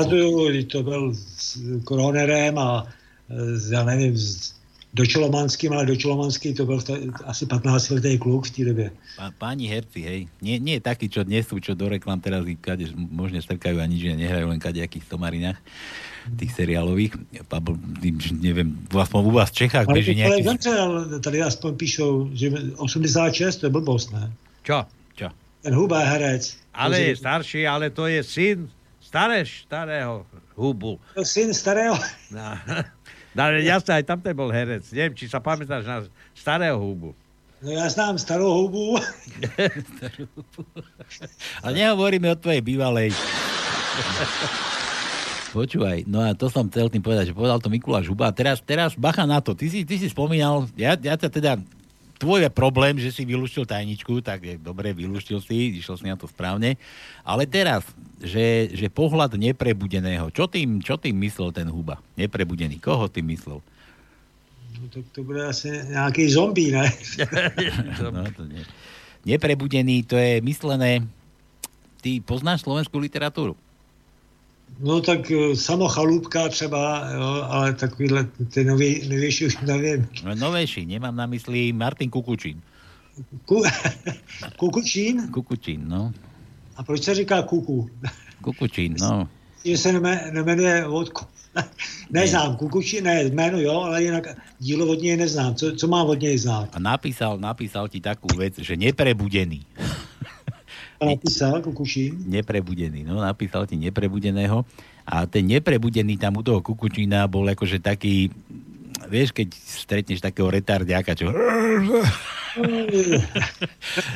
to byl s Kronerem a s, ja neviem, s Dočolomanským, ale Dočolomanský to byl te- asi 15-letý kluk v té době. Pá, páni herci, hej. Nie, nie takí, čo dnes sú, čo do reklam teraz kade, možne strkajú a nič nehrajú, len kadejakých stomarinách tých seriálových. Že neviem, aspoň u vás v Čechách Ale beží nejaký... zemřel, tady aspoň píšou, že 86, to je blbost, ne? Čo? Čo? Ten Huba je herec. Ale je starší, ale to je syn staré, starého hubu. To syn starého. No, no ale jasne, aj tam ten bol herec. Neviem, či sa pamätáš na starého hubu. No ja znám starou hubu. Ale nehovoríme o tvojej bývalej. Počúvaj, no a to som chcel tým povedať, že povedal to Mikuláš Huba. A teraz, teraz bacha na to. Ty si, ty si spomínal, ja, ja ťa teda, tvoj je problém, že si vylúštil tajničku, tak je, dobre, vylúštil si, išiel si na to správne. Ale teraz, že, že pohľad neprebudeného, čo tým, čo tým myslel ten Huba? Neprebudený, koho tým myslel? No, tak to bude asi nějaký zombie, ne? no, to nie. Neprebudený, to je myslené... Ty poznáš slovenskú literatúru? No tak eh, samo Chalúbka třeba, jo, ale takovýhle, ty nový, novější už nevím. No, novejší, nemám na mysli Martin Kukučín. Ku, kukučín? Kukučín, no. A proč se říká kuku? Kukučín, no. Že se neme- nemenuje od, Neznám Kukučí, ne, jméno jo, ale jinak dílo od něj neznám. Co, co mám od něj znát? A napísal, napísal ti takú vec, že neprebudený. Napísal Kukučín? Neprebudený, no napísal ti neprebudeného a ten neprebudený tam u toho Kukučína bol akože taký, vieš, keď stretneš takého retardiaka, čo...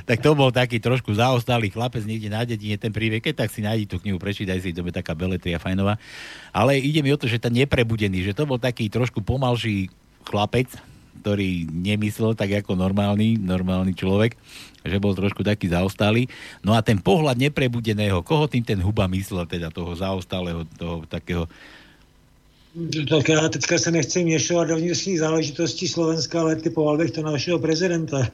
tak to bol taký trošku zaostalý chlapec niekde na dedine, ten príbeh, keď tak si nájdi tú knihu, prečítaj si, to je taká beletria fajnová. Ale ide mi o to, že ten neprebudený, že to bol taký trošku pomalší chlapec, ktorý nemyslel tak ako normálny, normálny človek, že bol trošku taký zaostalý. No a ten pohľad neprebudeného, koho tým ten huba myslel, teda toho zaostalého, toho takého Tak já teďka se nechci měšovat do vnitřní záležitosti Slovenska, ale typoval bych to na našeho prezidenta.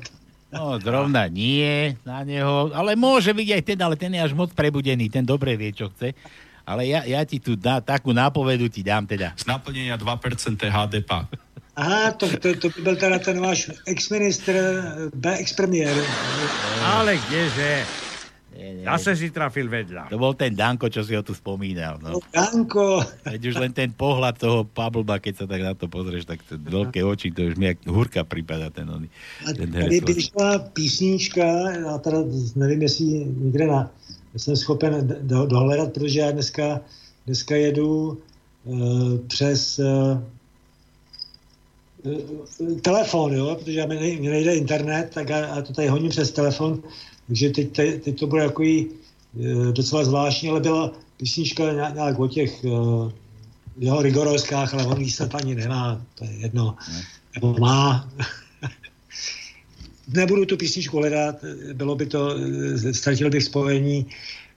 No, zrovna nie na neho, ale môže byť aj ten, ale ten je až moc prebudený, ten dobre vie, čo chce. Ale ja, ja ti tu dá, takú nápovedu ti dám teda. Z naplnenia 2% HDP. Aha, to, to, to by byl teda ten váš ex-ministr, eh, ex-premiér. Ale kdeže? Zase si trafil vedľa. To bol ten Danko, čo si ho tu spomínal. No. Danko. Veď už len ten pohľad toho Pablba, keď sa tak na to pozrieš, tak to veľké oči, to už mi jak hurka prípada ten oný. A Ten tady herec. vyšla písnička, já teda nevím, jestli někde na, jsem schopen do, dohledat, protože já dneska, dneska jedu uh, přes uh, telefon, jo, protože mě nejde internet, tak já, já to tady honím přes telefon, takže teď, teď, to bude takový uh, docela zvláštní, ale byla písnička nějak, o těch uh, jeho rigorovskách, ale on výsled ani nemá, to je jedno. Nebo má, nebudu tu písničku hledat, bylo by to, ztratil bych spojení.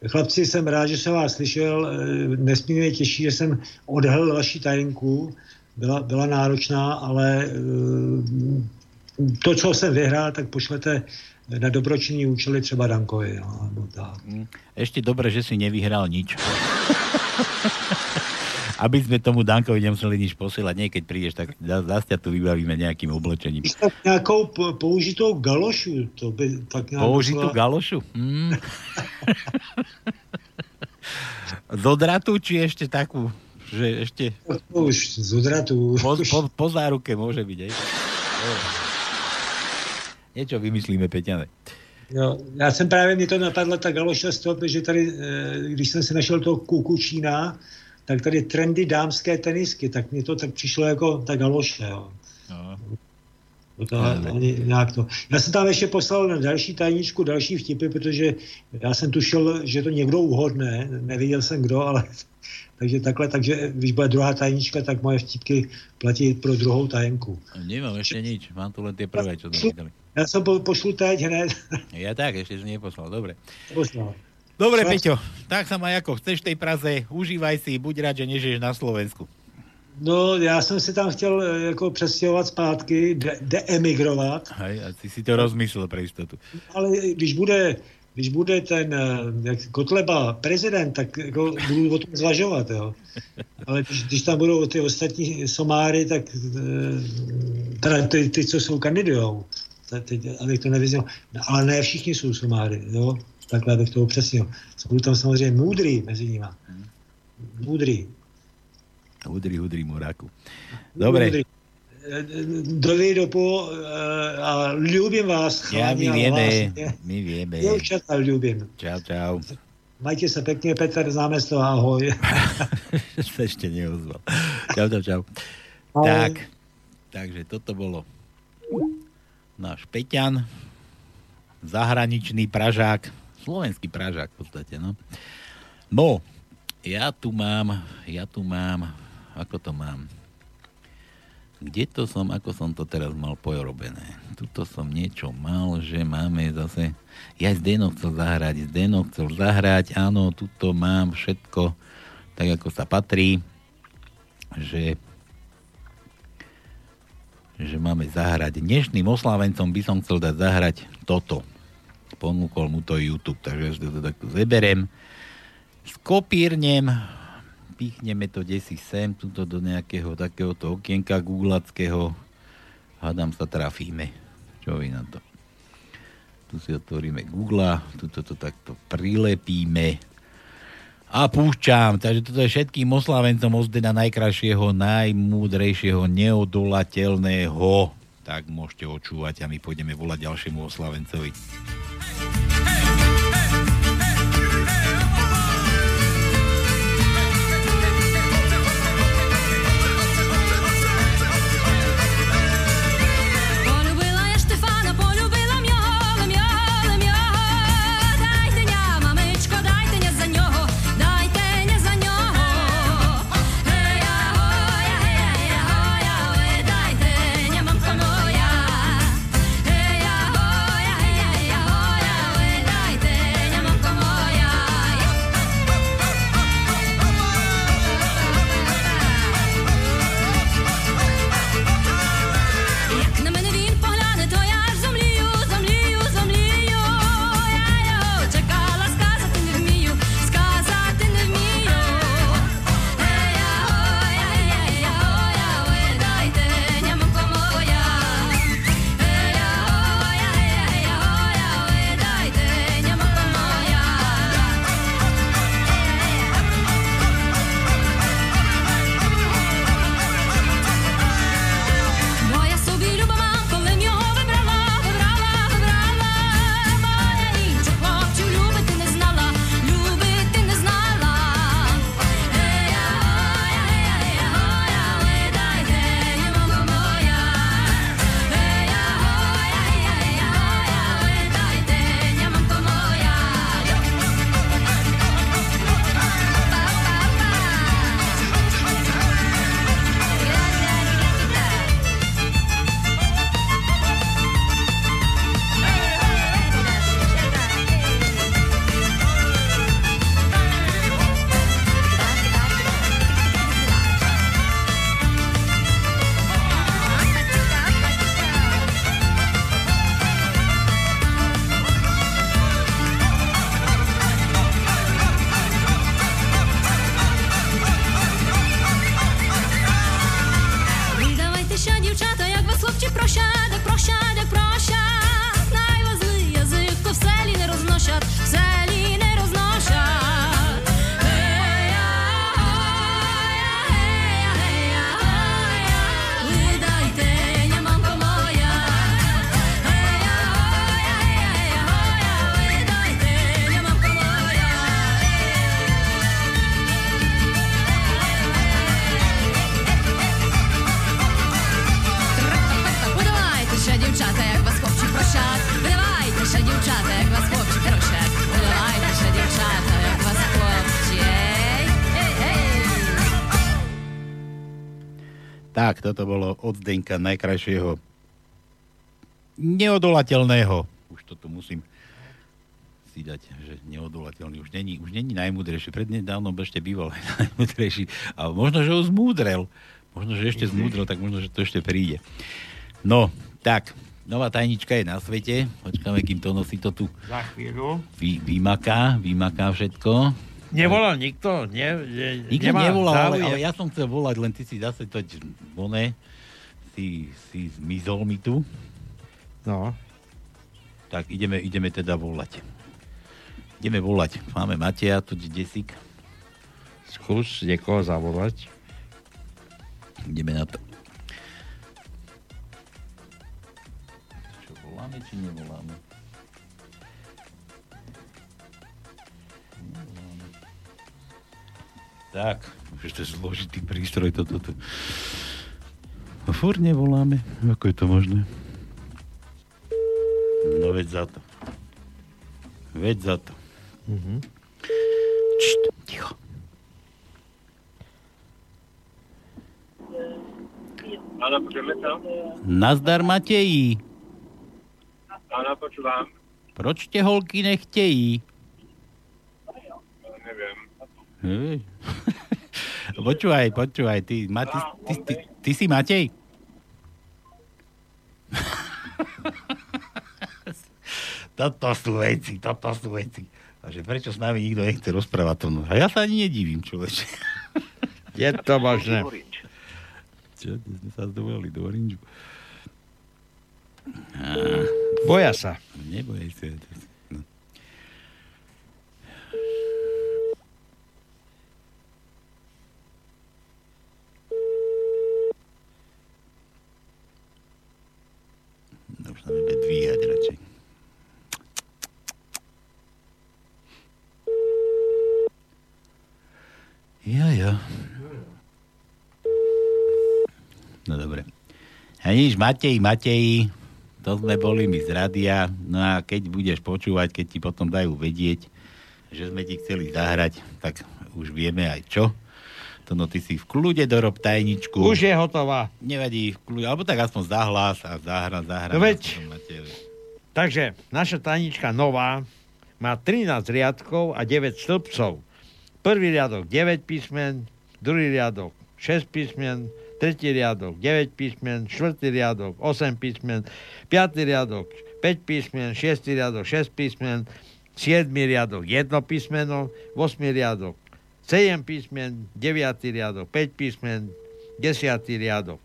Chlapci, jsem rád, že jsem vás slyšel, nesmírně těší, že jsem odhalil vaši tajenku, byla, byla náročná, ale eh, to, co jsem vyhrál, tak pošlete na dobročinný účely třeba Dankovi. No, nebo tak. Ešte dobre, že si nevyhral nič. Aby sme tomu Dankovi nemuseli nič posielať. Nie, keď prídeš, tak za- zase ťa tu vybavíme nejakým oblečením. Tak nějakou po- použitou galošu, to by tak Použitú docela- galošu? Hmm. Do dratu, či ešte takú, že ešte... Už z odratu. Po, po, po záruke môže byť, aj? Niečo vymyslíme, Peťane. Jo, já jsem právě, mě to napadla ta galoša z toho, protože tady, eh, když jsem si našel toho Kukučína, tak tady trendy dámské tenisky, tak mě to tak přišlo jako ta galoše, jo. No to, ani, nějak to. Já jsem tam ještě poslal na další tajničku, další vtipy, protože já jsem tušil, že to někdo uhodne, nevěděl jsem kdo, ale takže takhle, takže když bude druhá tajnička, tak moje vtipky platí pro druhou tajenku. Nemám ešte nič, mám tu len tie prvé, čo sme videli. Já jsem po, pošlu teď hned. Ja tak, ešte si neposlal, dobre. Poslal. Dobre? Peťo, tak sa ma ako chceš v tej Praze, užívaj si, buď rád, že nežiješ na Slovensku. No, já jsem si tam chtěl eh, jako přestěhovat zpátky, de- deemigrovat, Hej, a si si to rozmyslel pre istotu. ale když bude, když bude ten eh, jak Kotleba prezident, tak jako budu o tom zvažovat, jo. Ale když, když tam budou ty ostatní Somáry, tak eh, teda ty, ty co jsou kandidujou, teď, abych to nevyzněl, no, ale ne všichni jsou Somáry, jo. Takhle bych to upřesnil. Jsou tam samozřejmě moudrý mezi nimi. Moudrý. Hudri, hudri, moráku. Dobre, Moudrý. Eh, Do výdobu eh, a ľúbim vás. ja, my vieme, vás, my vieme. Dievčatá ľúbim. Čau, čau. Majte sa pekne, Peter z námesto, ahoj. sa ešte neozval. Čau, čau, čau. Ahoj. Tak, takže toto bolo náš Peťan, zahraničný Pražák, slovenský Pražák v podstate, no. No, ja tu mám, ja tu mám, ako to mám? Kde to som, ako som to teraz mal porobené? Tuto som niečo mal, že máme zase... Ja Zdeno chcel zahrať, Zdeno chcel zahrať, áno, tuto mám všetko tak, ako sa patrí, že že máme zahrať. Dnešným oslávencom by som chcel dať zahrať toto. Ponúkol mu to YouTube, takže to takto zeberem. Skopírnem, pichneme to desi sem, tuto do nejakého takéhoto okienka gulackého. Hádam sa trafíme. Čo vy na to? Tu si otvoríme Google, tuto to takto prilepíme a púšťam. Takže toto je všetkým oslavencom Ozdena najkrajšieho, najmúdrejšieho, neodolateľného. Tak môžete očúvať a my pôjdeme volať ďalšiemu oslavencovi. Hey! Toto bolo od Zdenka najkrajšieho neodolateľného. Už toto musím si dať, že neodolateľný už není, už není najmúdrejší. Prednedávnom ešte býval najmúdrejší. A možno, že ho zmúdrel. Možno, že ešte zmúdrel, tak možno, že to ešte príde. No, tak, nová tajnička je na svete. Počkáme, kým to nosí to tu Za chvíľu. vy, vymaká, vymaká všetko. Nevolal nikto? Nie, nie, Nikto nevolal, ale, záujem? ale ja som chcel volať, len ty si zase to, oné, si, si zmizol mi tu. No. Tak ideme, ideme teda volať. Ideme volať. Máme Mateja, tu desík. Skús niekoho zavolať. Ideme na to. Čo, voláme, či? Nevoláme. Tak, to je zložitý prístroj toto. To, A furt nevoláme. Ako je to možné? No veď za to. Veď za to. Mhm. Čt, ticho. Áno, počujeme sa? Nazdar Mateji. Áno, počúvam. Proč te holky nechtejí? Počúvaj, počúvaj, ty, ma, ty, ty, ty, ty si Matej? toto sú veci, toto sú veci. A že prečo s nami nikto nechce rozprávať to? No, a ja sa ani nedivím, človeče. Je to možné. Čo, dnes sme sa zdovali do Oranžu. Boja sa. Nebojaj sa. sa mi dvíhať radšej. Ja, ja. No dobre. A nič, Matej, Matej, to sme boli my z radia. No a keď budeš počúvať, keď ti potom dajú vedieť, že sme ti chceli zahrať, tak už vieme aj čo. To no ty si v kľude dorob tajničku. Už je hotová. Nevadí, v kľude, alebo tak aspoň zahlas a zahra, zahra. No veď. Takže naša tajnička nová má 13 riadkov a 9 stĺpcov. Prvý riadok 9 písmen, druhý riadok 6 písmen, tretí riadok 9 písmen, štvrtý riadok 8 písmen, piatý riadok 5 písmen, šiestý riadok 6 písmen, siedmy riadok 1 písmeno, 8 riadok 7 písmen, 9 riadok 5 písmen, 10 riadok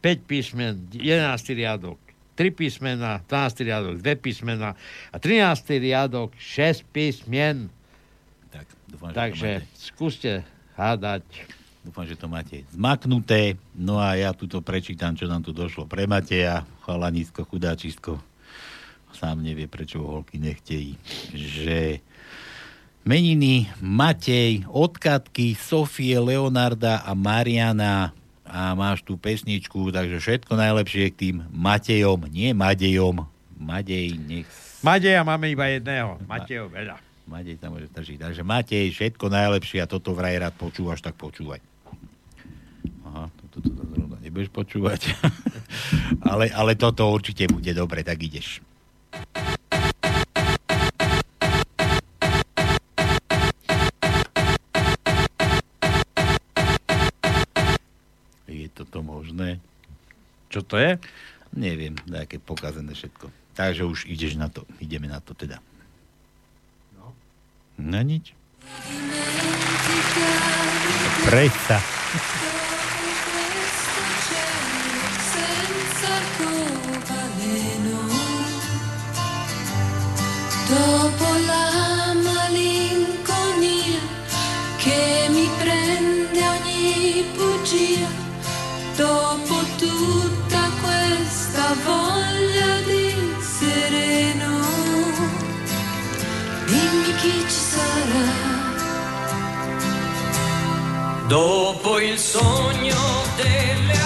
5 písmen, 11 riadok 3 písmena, 12 riadok 2 písmena a 13 riadok 6 písmen. Tak, dúfam, že Takže máte. skúste hádať. Dúfam, že to máte zmaknuté. No a ja tu to prečítam, čo nám tu došlo pre Mateja. Chalanisko, chudáčisko. Sám nevie, prečo ho holky nechtejí. Že meniny Matej, odkatky Sofie, Leonarda a Mariana a máš tu pesničku, takže všetko najlepšie k tým Matejom, nie Madejom. Madej, nech... Madeja máme iba jedného. Matejov veľa. Matej tam môže držiť. Takže Matej, všetko najlepšie a toto vraj rád počúvaš, tak počúvaj. Aha, toto to, to, zrovna nebudeš počúvať. ale, ale toto určite bude dobre, tak ideš. Možné? Čo to je? Neviem, nejaké pokazené všetko. Takže už ideš na to. Ideme na to teda. No. Na nič. Meno. Dopo la malinconia che mi prende ogni bugia, dopo tutta questa voglia di sereno, dimmi chi ci sarà. Dopo il sogno delle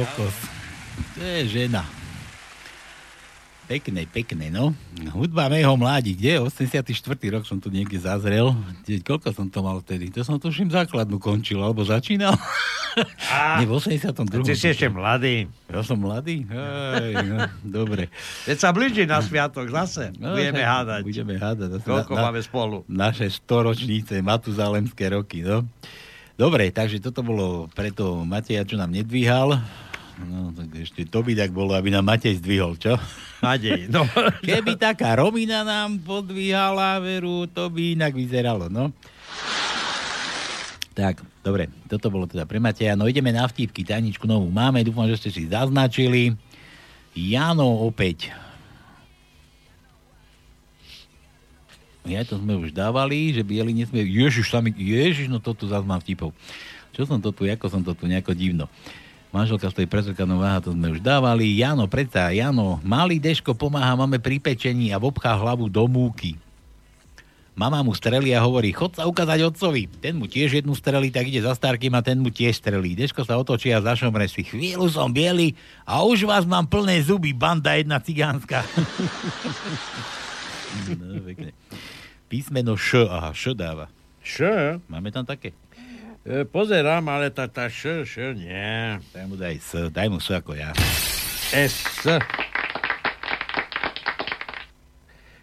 kokos. To je žena. Pekné, pekné, no. Hudba mého mládi, kde? 84. rok som tu niekde zazrel. Koľko som to mal vtedy? To som tuším základnú končil, alebo začínal. Á, Nie, v 82. Ty si ešte mladý. Ja som mladý? Hej, no, dobre. Keď sa blíži na sviatok zase, No, budeme hádať. Budeme hádať. Koľko máme spolu. Naše storočnice, matuzalemské roky, no. Dobre, takže toto bolo preto Mateja, čo nám nedvíhal. No, tak ešte to by tak bolo, aby nám Matej zdvihol, čo? Matej, no. Keby taká Romina nám podvíhala, veru, to by inak vyzeralo, no. Tak, dobre, toto bolo teda pre Mateja. No ideme na vtipky, tajničku novú máme, dúfam, že ste si zaznačili. Jano opäť. Ja to sme už dávali, že bieli nesmie... Ježiš, sami... Ježiš, no toto zase mám vtipov. Čo som to tu, ako som to tu, nejako divno. Manželka stojí prezrkanou váha, to sme už dávali. Jano, predsa, Jano, malý Deško pomáha máme pri pečení a vobchá hlavu do múky. Mama mu strelí a hovorí, chod sa ukázať otcovi. Ten mu tiež jednu strelí, tak ide za starkým a ten mu tiež strelí. Deško sa otočí a zašomre si. Chvíľu som biely a už vás mám plné zuby, banda jedna cigánska. no, pekne. Písmeno Š, aha, Š dáva. Š? Máme tam také? E, pozerám, ale tá, tá š, š, nie. Daj mu daj S, daj mu S ako ja. S.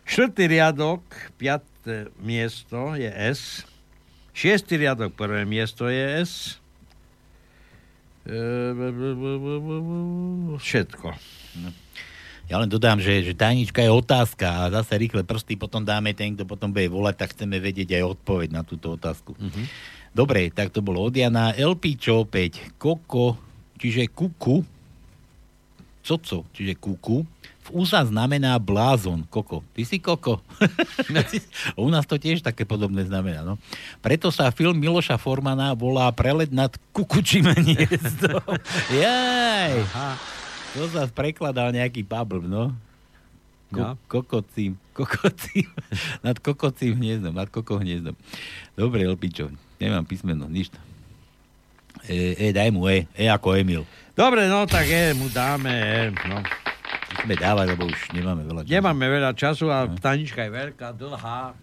Štvrtý riadok, piaté miesto je S. Šiestý riadok, prvé miesto je S. E, Všetko. No. Ja len dodám, že, že tajnička je otázka a zase rýchle prsty potom dáme ten, kto potom bude volať, tak chceme vedieť aj odpoveď na túto otázku. Mhm. Dobre, tak to bolo od Jana. LPčo opäť. Koko, čiže kuku. Coco, čiže kuku. V USA znamená blázon, koko. Ty si koko. U nás to tiež také podobné znamená, no. Preto sa film Miloša Formana volá Prelet nad kukučím hniezdom. Jaj. To sa prekladal nejaký pabl, no. Ko- No. Kokocím, kokocím, nad kokocím hniezdom, nad koko hniezdom. Dobre, Elpičo, nemám písmeno, nič. E, e, daj mu E, E ako Emil. Dobre, no tak je, mu dáme E. No. Musíme dávať, lebo už nemáme veľa času. Nemáme veľa času a tanička je veľká, dlhá.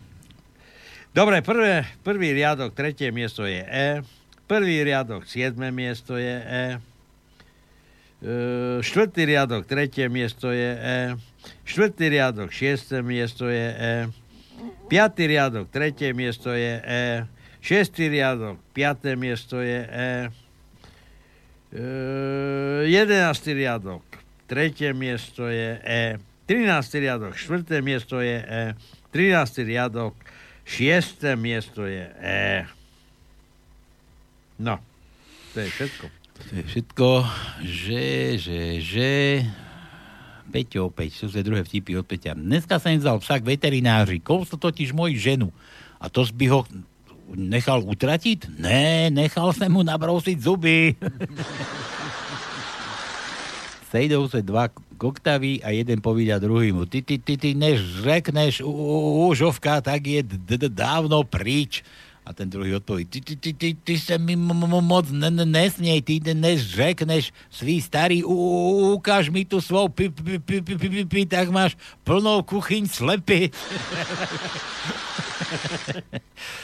Dobre, prvé, prvý riadok, tretie miesto je E. Prvý riadok, siedme miesto je E. E, štvrtý riadok, tretie miesto je E. Štvrtý riadok, šiesté miesto je E. Piatý riadok, tretie miesto je E. Šiestý riadok, piaté miesto je E. E, jedenáctý riadok, tretie miesto je E. 13. riadok, štvrté miesto je E. 13. riadok, šiesté miesto je E. No, to je všetko. To je všetko, že, že, že... Peťo opäť, sú sa druhé vtipy od Peťa. Dneska sa im vzal psa k veterináři, kousl totiž moji ženu. A to by ho nechal utratiť? Ne, nechal som mu nabrousiť zuby. Sejdou se dva koktaví a jeden povída druhýmu. Ty, ty, ty, ty, než řekneš úžovka, tak je dávno pryč. A ten druhý odpoví, ty, ty, ty, ty, ty sa mi moc nesnej, ty než řekneš svý starý, ukáž mi tu svou pi, pi, pi, pi, pi, pi, pi, tak máš plnou kuchyň slepy.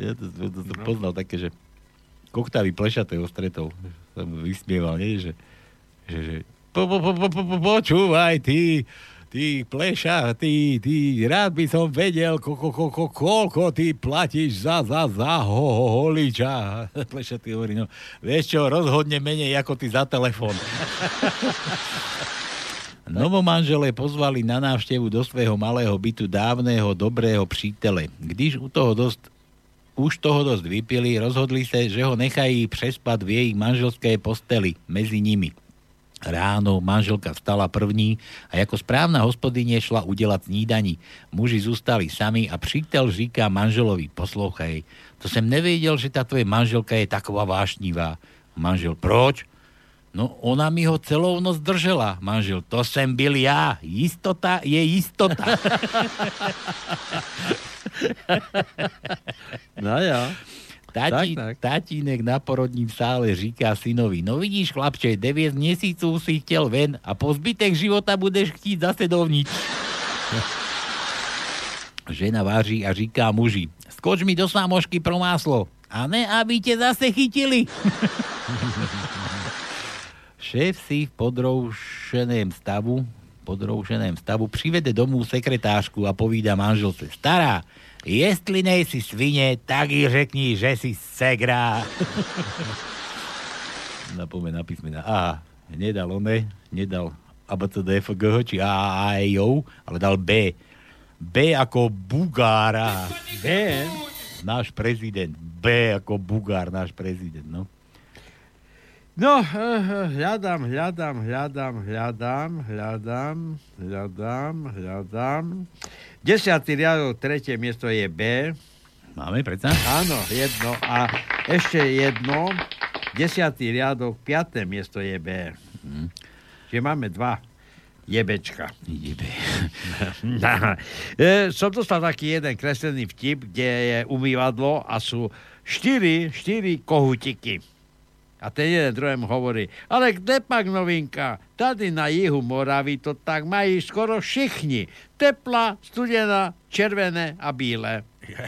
ja to, to, to, to poznal také, že koktavý plešatého stretol. Sa mu vysmieval, nie? Že, že, že po, po, po, po, po, po, počúvaj, ty, ty pleša, ty, ty, rád by som vedel, ko, ko, ko, ko, koľko ty platíš za, za, za ho, ho, holiča. Pleša, ty hovorí, no, vieš čo, rozhodne menej ako ty za telefón. Novomanželé pozvali na návštevu do svojho malého bytu dávneho, dobrého přítele. Když u toho dosť už toho dosť vypili, rozhodli sa, že ho nechají prespať v jej manželskej posteli medzi nimi. Ráno manželka vstala první a ako správna hospodyne šla udelať snídani. Muži zústali sami a přítel říká manželovi, poslouchaj, to som nevedel, že tá tvoje manželka je taková vášnivá. Manžel, proč? No, ona mi ho celou noc držela. Manžel, to som byl ja. Istota je istota. No ja. Tati, tatínek na porodním sále říká synovi, no vidíš chlapče, 9 měsíců si chtěl ven a po zbytek života budeš chtít zase dovnitř. Žena váži a říká muži, skoč mi do sámošky pro máslo. A ne, aby tě zase chytili. Šéf si v podroušeném stavu, podroušeném stavu přivede domů sekretářku a povídá manželce, stará, jestli nejsi svine, tak jí řekni, že si segra. Napome na písmena A. Nedal one, nedal ABCDFG či A, A, E, O, ale dal B. B ako Bugára. B? Náš prezident. B ako Bugár, náš prezident, no. No, eh, hľadám, hľadám, hľadám, hľadám, hľadám, hľadám, hľadám. Desiatý riadok, tretie miesto je B. Máme predsa? Áno, jedno. A ešte jedno. Desiatý riadok, piaté miesto je B. Mhm. Čiže máme dva jebečka. Jebe. e, som dostal taký jeden kreslený vtip, kde je umývadlo a sú štyri, štyri kohutiky. A ten jeden druhému hovorí, ale kde pak novinka? Tady na jihu Moravy to tak mají skoro všichni. Tepla, studená, červené a bílé.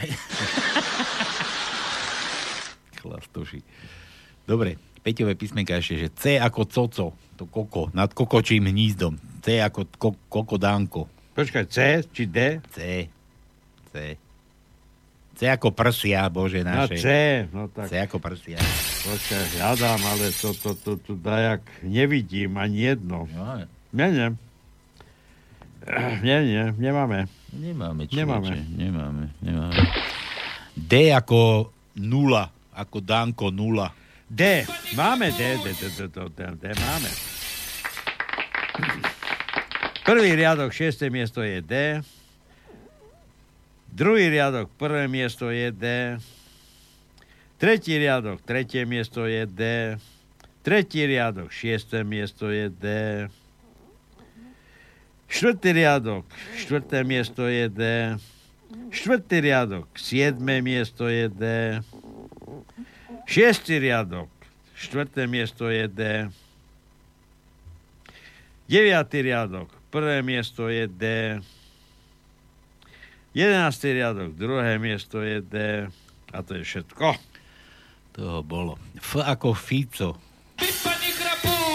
Chlastoši. Dobre, Peťové písmenka ešte, že C ako coco, to koko, nad kokočím hnízdom. C ako ko- kokodánko. Počkaj, C či D? C. C. C ako prsia, bože Na naše. C, no tak. C ako prsia. Počkaj, hľadám, ale to, to, to, to dajak nevidím ani jedno. No, Nie, nie. Nie, nie, nemáme. Nemáme, človeče, Nemáme. nemáme, nemáme. D ako nula, ako Danko nula. D. Máme D, D, D, D, D, D, D máme. Prvý riadok, šiesté miesto je D. Druhý riadok, prvé miesto je D. Tretí riadok, tretie miesto je D. Tretí riadok, šiesté miesto je D. Štvrtý riadok, štvrté miesto je D. Štvrtý riadok, siedme miesto je D. Šiestý riadok, štvrté miesto je D. Deviatý riadok, prvé miesto je D. Jedenáctý riadok, druhé miesto je D. A to je všetko. Toho bolo. F ako Fico.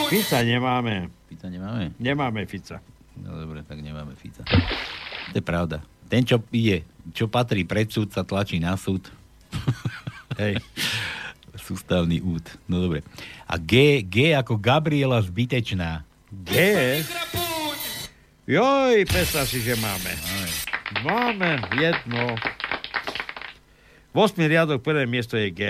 Fica nemáme. Fica nemáme? Nemáme Fica. No dobre, tak nemáme Fica. To je pravda. Ten, čo ide, čo patrí pred súd, sa tlačí na súd. Hej. Sústavný úd. No dobre. A G, G ako Gabriela Zbytečná. G? Joj, predstav si, že máme. Máme jedno. 8. riadok, prvé miesto je G.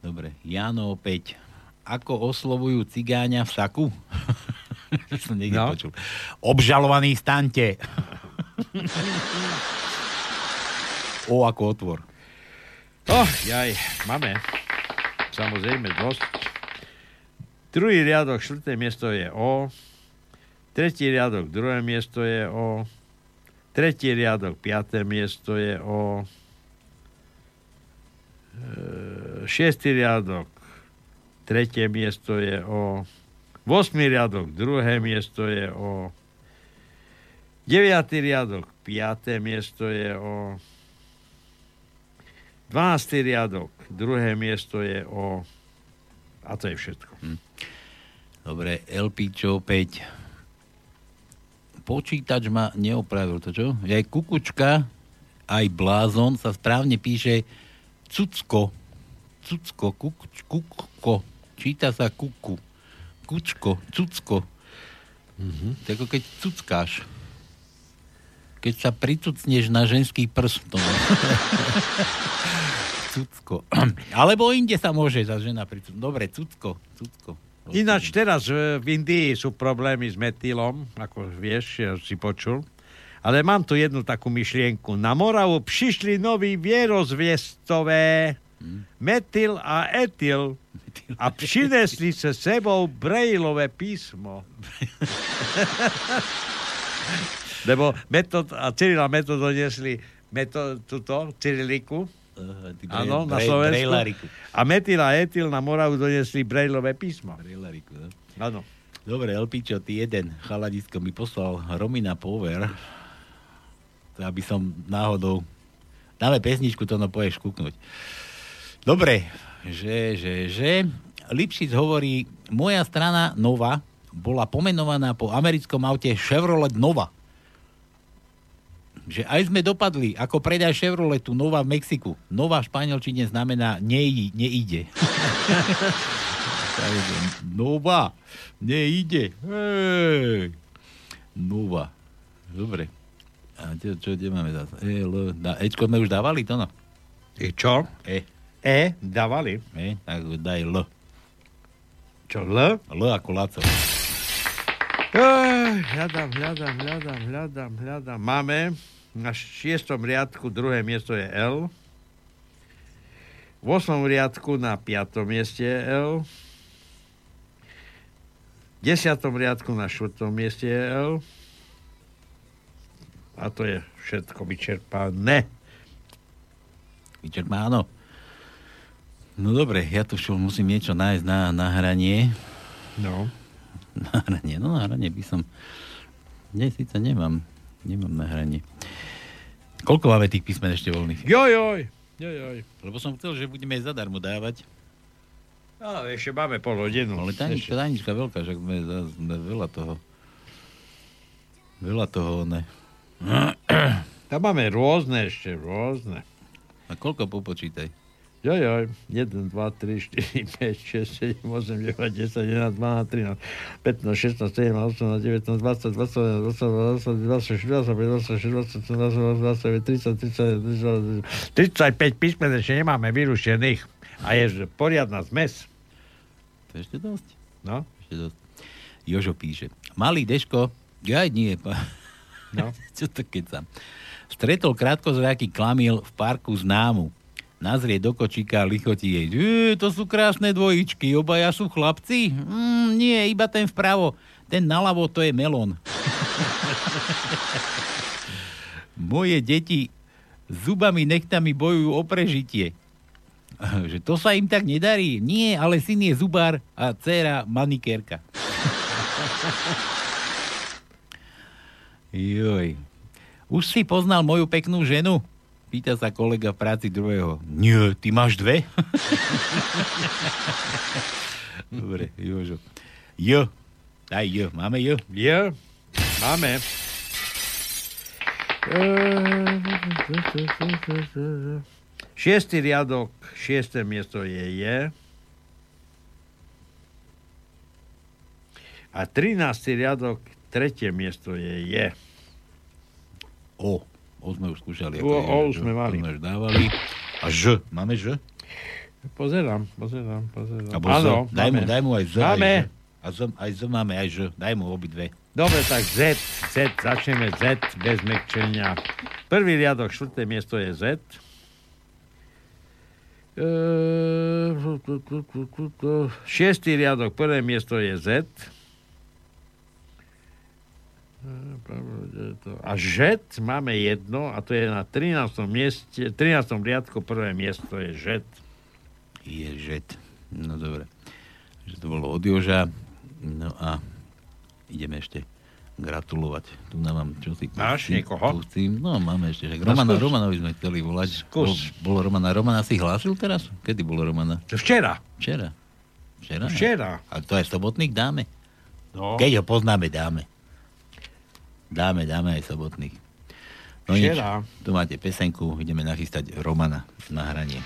Dobre. Jano opäť. Ako oslovujú cigáňa v saku? Som niekde No. počul. Obžalovaný stante. o ako otvor. Oh, jaj, máme. Samozrejme, dosť. Druhý riadok, štvrté miesto je O. Tretí riadok, druhé miesto je O. Tretí riadok, piaté miesto je O. E, Šiestý riadok, tretie miesto je O. Vosmý riadok, druhé miesto je O. Deviatý riadok, piaté miesto je O. 12. riadok, druhé miesto je o... A to je všetko. Hm. Dobre, LPčo opäť. Počítač ma neopravil, to čo? Aj kukučka, aj blázon sa správne píše cucko. Cucko, kukuč, kukko. Číta sa kuku. Kučko, cucko. Mm-hmm. To je ako keď cuckáš. Keď sa pricucneš na ženský prst. No. cucko. Alebo inde sa môže za žena pricucnúť. Dobre, cucko, cucko. Ináč teraz e, v Indii sú problémy s metylom, ako vieš, ja si počul. Ale mám tu jednu takú myšlienku. Na Moravu prišli noví vierozviestové metyl a etyl a přinesli se sebou brejlové písmo. Lebo metod a Cyril a metod donesli metod, tuto, Cyriliku Áno, na Slovensku. brejlariku. A metyl a etyl na Moravu doniesli brejlové písmo. Brejlariku, no. Áno. Dobre, Elpičo, ty jeden chaladisko mi poslal Romina Power, to aby som náhodou... Dáme pesničku, to no poješ kúknuť. Dobre, že, že, že... Lipšic hovorí, moja strana Nova bola pomenovaná po americkom aute Chevrolet Nova. Že aj sme dopadli, ako predaj Chevroletu Nova v Mexiku. Nova v španielčine znamená nej, neide. Nova, neide. Hej. Nova. Dobre. A čo, čo kde máme zase? E, L, da, Ečko sme už dávali to, no? E čo? E. E, dávali. E, tak daj L. Čo, L? L ako Laco. Ej, hľadám, hľadám, hľadám, hľadám, hľadám. Máme na šiestom riadku druhé miesto je L. V osmom riadku na piatom mieste je L. V desiatom riadku na štvrtom mieste je L. A to je všetko vyčerpané. Vyčerpá, áno. No dobre, ja tu musím niečo nájsť na, na hranie. No. Na hranie, no na hranie by som... Dnes síce nemám, nemám na hranie. Koľko máme tých písmen ešte voľných? Jojoj, jojoj. Lebo som chcel, že budeme zadarmo dávať. Ale ešte máme pol hodinu. Ale tajnička, tajnička veľká, že sme, sme veľa toho... Veľa toho, ne. Tam máme rôzne ešte, rôzne. A koľko popočítaj? Jojoj, 1, 2, 3, 4, 5, 6, 7, 8, 9, 10, 11, 12, 13, 15, 16, 17, 18, 19, 20, 21, 22, 23, 24, 25, 26, 27, 28, 29, 30, 31, 35 písmen ešte nemáme vyrušených. A je poriadna zmes. To ešte dosť. No. Ešte dosť. Jožo píše. Malý Deško, ja nie. No. Čo to keď Stretol krátkozraký klamil v parku známu. Nazrie do kočíka a lichotí jej. E, to sú krásne dvojičky, obaja sú chlapci? Mm, nie, iba ten vpravo. Ten naľavo to je melón. Moje deti zubami nechtami bojujú o prežitie. Že to sa im tak nedarí? Nie, ale syn je zubár a dcéra manikérka. Joj. Už si poznal moju peknú ženu? Pýta sa kolega v práci druhého. Nie, ty máš dve? Dobre, Jožo. Jo. Daj jo. Máme jo? Jo. Máme. Šiestý riadok, šiesté miesto je je. A 13. riadok, tretie miesto je je. O. O sme už skúšali. O, o, už sme mali. Sme už dávali. A Ž. Máme Ž? Pozerám, pozerám, pozerám. Abo Áno, Z. Daj mu, daj mu aj Z. Máme. Aj Z. A Z, aj Z máme, aj Ž. Daj mu obidve. Dobre, tak Z, Z, začneme Z bez mekčenia. Prvý riadok, štvrté miesto je Z. Eee, Šiestý riadok, prvé miesto je Z. A Ž máme jedno a to je na 13. mieste, 13. riadku prvé miesto je Ž. Je Ž. No dobre. Že to bolo od Joža. No a ideme ešte gratulovať. Tu nám mám čo si... Máš pustím- niekoho? Pustím. No, máme ešte. Že No, Romana, skús. Romanovi sme chceli volať. Skús. Bol, bolo Romana. Romana si hlásil teraz? Kedy bolo Romana? Včera. Včera. Včera? Včera. A to aj sobotných dáme? No. Keď ho poznáme, dáme. Dáme, dáme aj sobotných. No nič, tu máte pesenku, ideme nachystať Romana na hranie.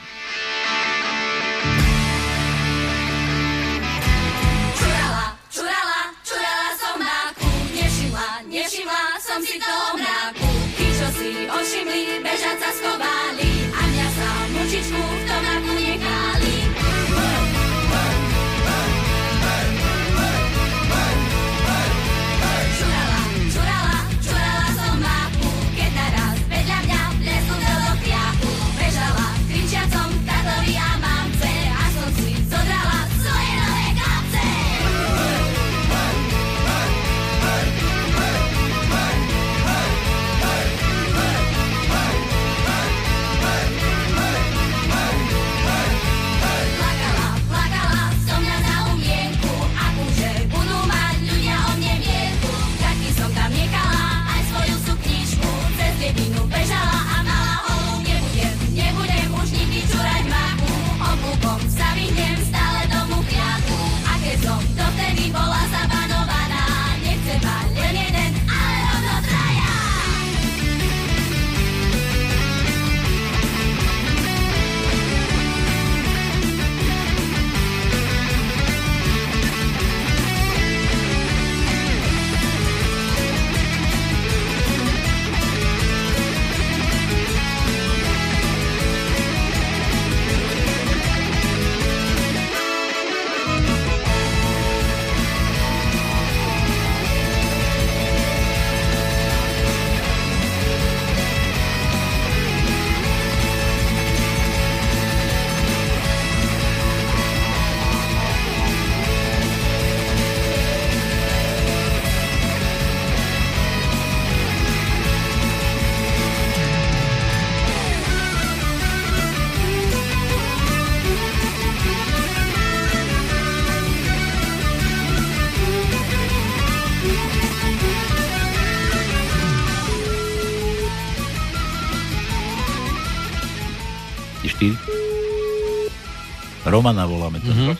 Romana voláme to. Mhm.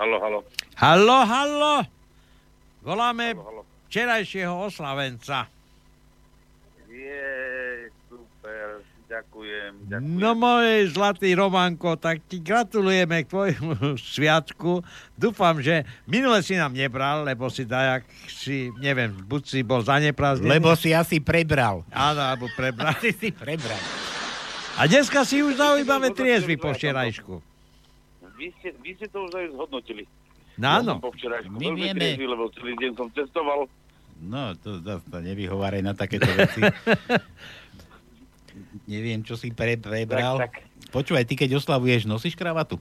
Halo, halo. Hallo, hallo. Voláme včerajšieho oslavenca. Je, super, ďakujem, ďakujem. No môj zlatý Romanko, tak ti gratulujeme k tvojmu sviatku. Dúfam, že minule si nám nebral, lebo si dajak si, neviem, buď si bol zaneprázdnený. Lebo si asi prebral. Áno, alebo prebral. si si prebral. A dneska si už zaujímavé triezvy po včerajšku. Vy ste, vy ste to už aj zhodnotili. No Ja áno. včerajšku My veľmi vieme. triezvy, lebo celý deň som cestoval. No, to zase to nevyhováraj na takéto veci. Neviem, čo si pre, prebral. Tak, Počúvaj, ty keď oslavuješ, nosíš kravatu?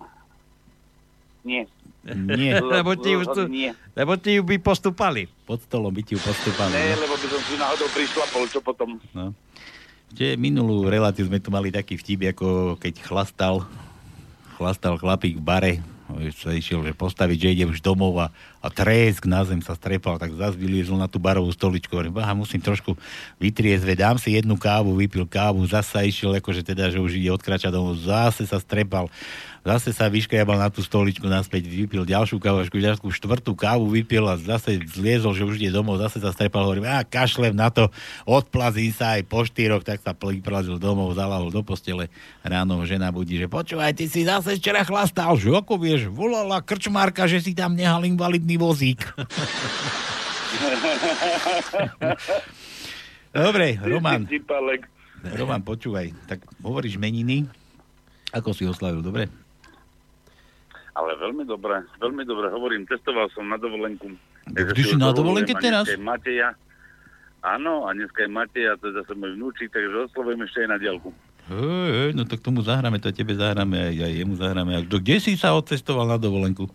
Nie. Nie. lebo, ti ju, tu, Nie. lebo ti ju by postupali. Pod stolom by ti ju postúpali. Ne, no. lebo by som si náhodou prišlapol, čo potom. No. Čiže minulú reláciu sme tu mali taký vtip, ako keď chlastal, chlastal chlapík v bare, sa išiel postaviť, že ide už domov a, a trésk na zem sa strepal, tak zase vyliezol na tú barovú stoličku. Hovorím, baha, musím trošku vytriezveť, dám si jednu kávu, vypil kávu, zase išiel, akože teda, že už ide odkračať domov, zase sa strepal, zase sa vyškriabal na tú stoličku naspäť, vypil ďalšiu až ďalšiu štvrtú kávu vypil a zase zliezol, že už ide domov, zase sa strepal, hovorím, a kašlem na to, odplazím sa aj po štyroch, tak sa vyplazil domov, zalahol do postele, ráno žena budí, že počúvaj, ty si zase včera chlastal, že ako vieš, volala krčmárka, že si tam nehal invalidný vozík. Dobre, Roman. Roman, počúvaj, tak hovoríš meniny, ako si oslavil, dobre? Ale veľmi dobre, veľmi dobre hovorím, testoval som na dovolenku. Ty si na dovolenke teraz? Mateja. Áno, a dneska je Mateja, je zase môj vnúčik, takže oslovujem ešte aj na diálku. Hej, hej, no tak tomu zahráme, to tebe zahráme, aj, aj jemu zahráme. A kto- kde si sa odcestoval na dovolenku?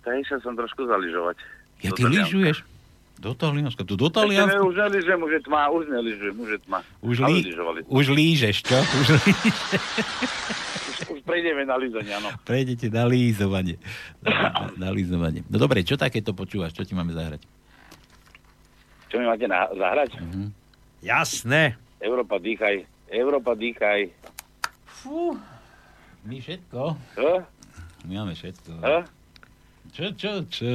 Tak išiel som trošku zaližovať. Ja ty lyžuješ? Do Talianska, tu do Ešte ne, Talianska? už neližujem, už je tma, už neližujem, už je tma. Už, lí, už lížeš, čo? Už lížeš. Už, už prejdeme na lízanie, áno. Prejdete na lízovanie. Na, na lízovanie. No dobre, čo takéto počúvaš? Čo ti máme zahrať? Čo mi máte na, zahrať? Mhm. Jasné. Európa, dýchaj. Európa, dýchaj. Fú, my všetko. Čo? My máme všetko. Čo? Čo, čo, čo?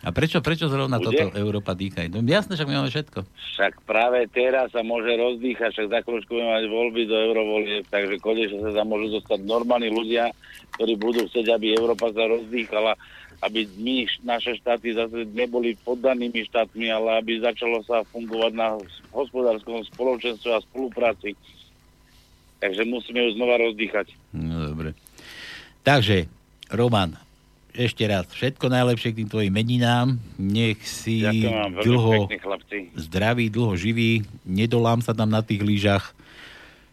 A prečo, prečo zrovna Bude? toto Európa dýchaj? No jasné, však my máme všetko. Však práve teraz sa môže rozdýchať, však za chvíľučku budeme mať voľby do eurovolieb, takže konečne sa tam môžu dostať normálni ľudia, ktorí budú chcieť, aby Európa sa rozdýchala, aby my, naše štáty zase neboli poddanými štátmi, ale aby začalo sa fungovať na hospodárskom spoločenstve a spolupráci. Takže musíme ju znova rozdýchať. No dobre. Takže, Roman, ešte raz, všetko najlepšie k tým tvojim meninám. Nech si vám dlho pekne, zdravý, dlho živý, nedolám sa tam na tých lyžach,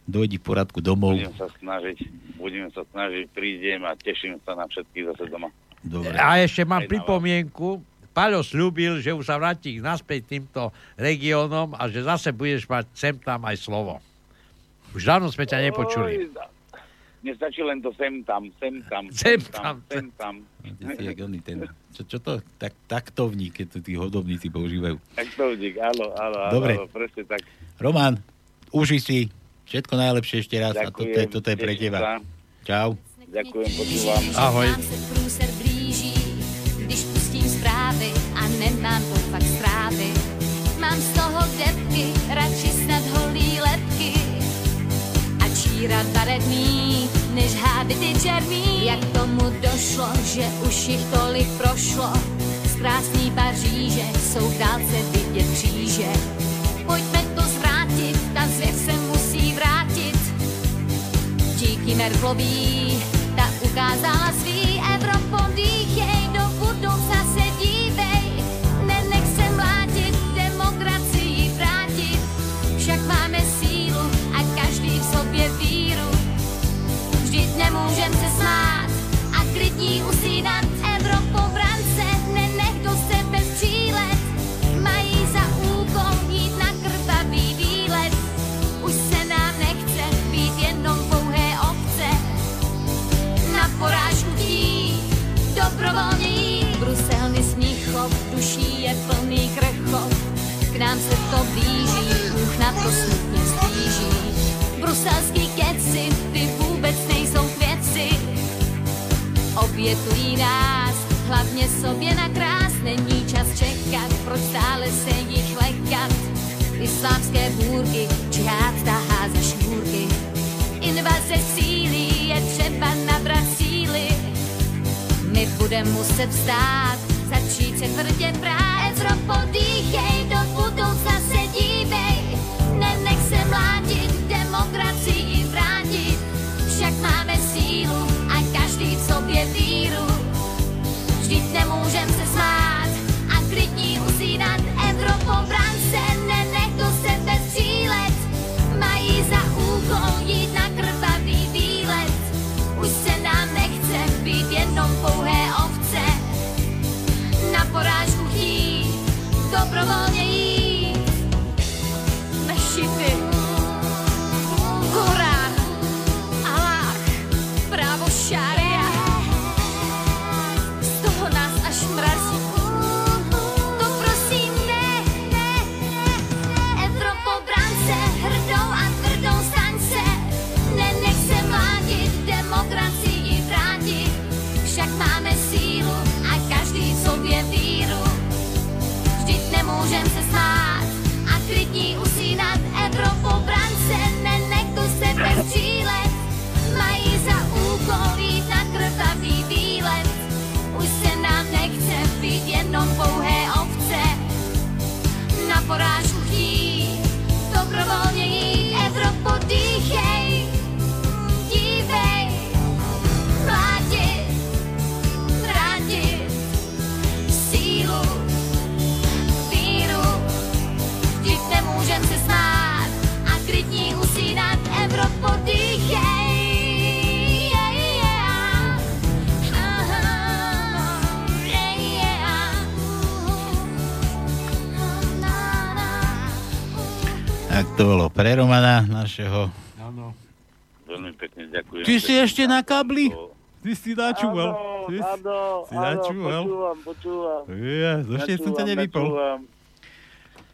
dojdi v poradku domov. Budem sa snažiť, budem sa snažiť, prídem a teším sa na všetkých zase doma. Dobre. A ešte mám Aj pripomienku. Paľo slúbil, že už sa vráti naspäť týmto regiónom a že zase budeš mať sem tam aj slovo. Už dávno sme ťa nepočuli. Oj, da- Nestačí len to sem tam, sem tam, Sem sem tam, sem tam. Jak oný ten, čo, čo to? Tak, taktovník, keď to tí hodovníci používajú. Tak to vidík, áno, áno, áno, Dobre. áno, presne tak. Roman, uži si, všetko najlepšie ešte raz a toto je, Ďakujem, toto je pre teba. sa. Čau. Ďakujem, počúvam. Ahoj. Když pustím zprávy a nemám to fakt strávy. Mám z toho depky, radši snad holí lepky. Číra barevný, než hábity černý. Jak tomu došlo, že už jich tolik prošlo. Z krásný Paříže jsou dálce vidět kříže. Pojďme to zvrátit, ta zvěř se musí vrátit. Díky Merklový, pre Romana, našeho. Áno. Veľmi pekne ďakujem. Ty si ešte na kabli? Ty si načúval. Áno, si- áno, si áno, načúval. počúvam, počúvam. Ja, ešte som ťa nevypol. Načúvam,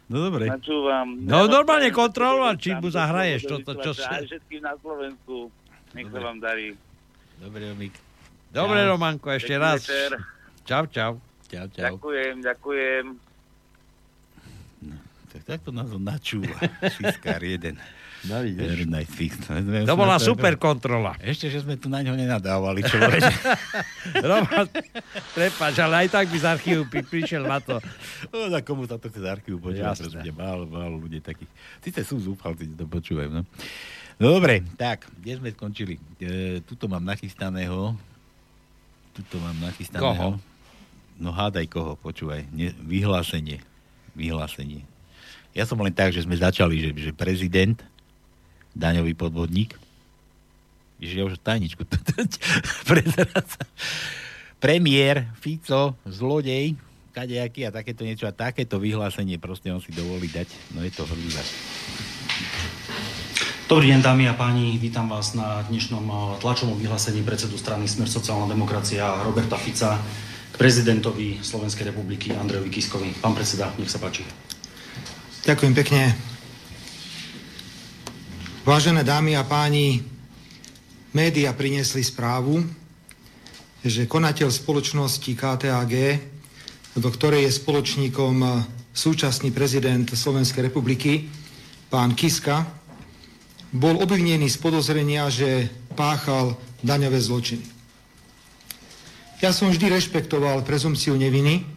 No dobre. načúvam. No normálne kontrolovať, či mu zahraješ toto, čo sa... Všetkým na Slovensku. Nech sa vám darí. Dobre, Omik. Dobre. Romanko, ešte raz. Čau, čau. Čau, čau. Ďakujem, ďakujem. Tak takto nás on načúva. Fiskár jeden. No. To bola super kontrola. Ešte, že sme tu na ňo nenadávali, čo. Roman, prepáč, ale aj tak by z archívu pri, prišiel na to. No, na komu sa to chce z archívu počúvať, pretože málo, málo ľudí takých. Sice sú zúfalci, to počúvajú, no. No dobre, tak, kde sme skončili? E, tuto mám nachystaného. Tuto mám nachystaného. Koho? No hádaj koho, počúvaj. Ne, vyhlásenie. Vyhlásenie. Ja som len tak, že sme začali, že, že prezident, daňový podvodník, že ja už tajničku. Premiér, Fico, zlodej, kadejaký a takéto niečo a takéto vyhlásenie proste on si dovolí dať. No je to hrúza. Dobrý deň, dámy a páni. Vítam vás na dnešnom eh, tlačovom vyhlásení predsedu strany Smer sociálna demokracia Roberta Fica k prezidentovi Slovenskej republiky Andrejovi Kiskovi. Pán predseda, nech sa páči. Ďakujem pekne. Vážené dámy a páni, média priniesli správu, že konateľ spoločnosti KTAG, do ktorej je spoločníkom súčasný prezident Slovenskej republiky, pán Kiska, bol obvinený z podozrenia, že páchal daňové zločiny. Ja som vždy rešpektoval prezumciu neviny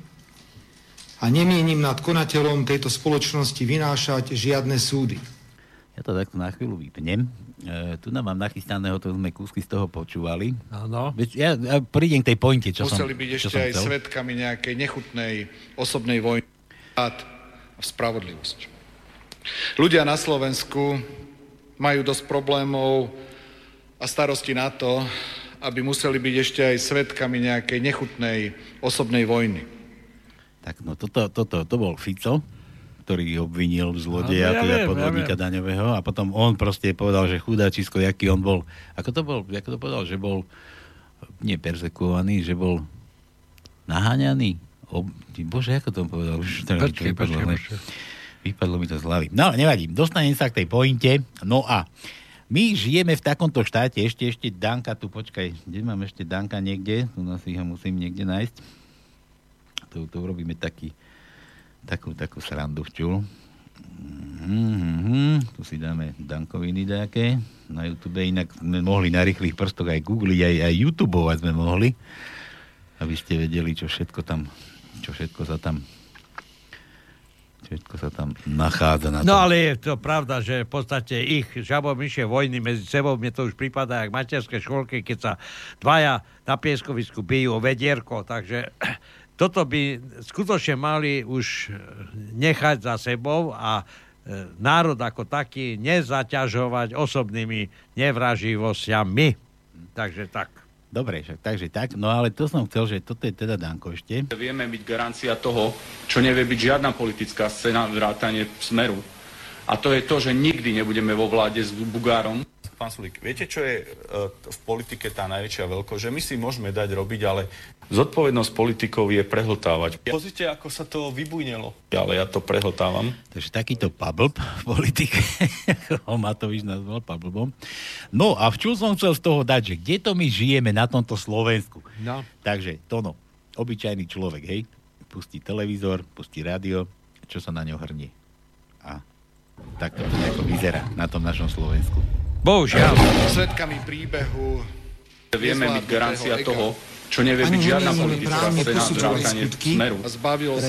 a nemienim nad konateľom tejto spoločnosti vynášať žiadne súdy. Ja to takto na chvíľu vypnem. E, tu nám mám nachystaného, to sme kúsky z toho počúvali. Áno. Ja, ja prídem k tej pointe, čo som, Museli byť čo ešte som aj chcel. svetkami nejakej nechutnej osobnej vojny a spravodlivosť. Ľudia na Slovensku majú dosť problémov a starosti na to, aby museli byť ešte aj svetkami nejakej nechutnej osobnej vojny. Tak no toto, toto, to bol Fico, ktorý obvinil zlodeja, Áno, ja teda viem, podvodníka ja viem. daňového a potom on proste povedal, že chudáčisko, jaký on bol. Ako to bol, ako to povedal, že bol nie persekuovaný, že bol naháňaný. Ob... Bože, ako to povedal? Už to Počkej, vypadlo, počkej, počkej. vypadlo mi to z hlavy. No ale nevadí, dostanem sa k tej pointe. No a My žijeme v takomto štáte, ešte, ešte Danka tu, počkaj, kde mám ešte Danka niekde? Tu nás si ho musím niekde nájsť. Tu, tu urobíme taký, takú, takú srandu včul. Mm-hmm. Tu si dáme Dankoviny nejaké na YouTube, inak sme mohli na rýchlych prstoch aj googliť, aj, aj YouTubeovať sme mohli, aby ste vedeli, čo všetko tam, čo všetko sa tam všetko sa tam nachádza na No tom. ale je to pravda, že v podstate ich žabomyšie vojny medzi sebou, mne to už prípada jak materské školky, keď sa dvaja na pieskovisku bijú o vedierko, takže toto by skutočne mali už nechať za sebou a e, národ ako taký nezaťažovať osobnými nevraživosťami. Takže tak. Dobre, však, takže tak. No ale to som chcel, že toto je teda Danko ešte. Vieme byť garancia toho, čo nevie byť žiadna politická scéna vrátanie smeru. A to je to, že nikdy nebudeme vo vláde s Bugárom. Pán Sulík, viete, čo je e, v politike tá najväčšia veľkosť? Že my si môžeme dať robiť, ale zodpovednosť politikov je prehltávať. Pozrite, ako sa to vybujnelo. Ale ja to prehltávam. Takže takýto pablb v politike, ho Matovič nazval pablbom. No a včul som chcel z toho dať, že kde to my žijeme na tomto Slovensku. No. Takže, Tono, obyčajný človek, hej, pustí televízor, pustí rádio, čo sa na ňo hrnie. A tak to nejako vyzerá na tom našom Slovensku. Bohužiaľ. Svetkami príbehu Vieme byť garancia toho, čo nevie byť Ani žiadna politická scéna skutky. smeru.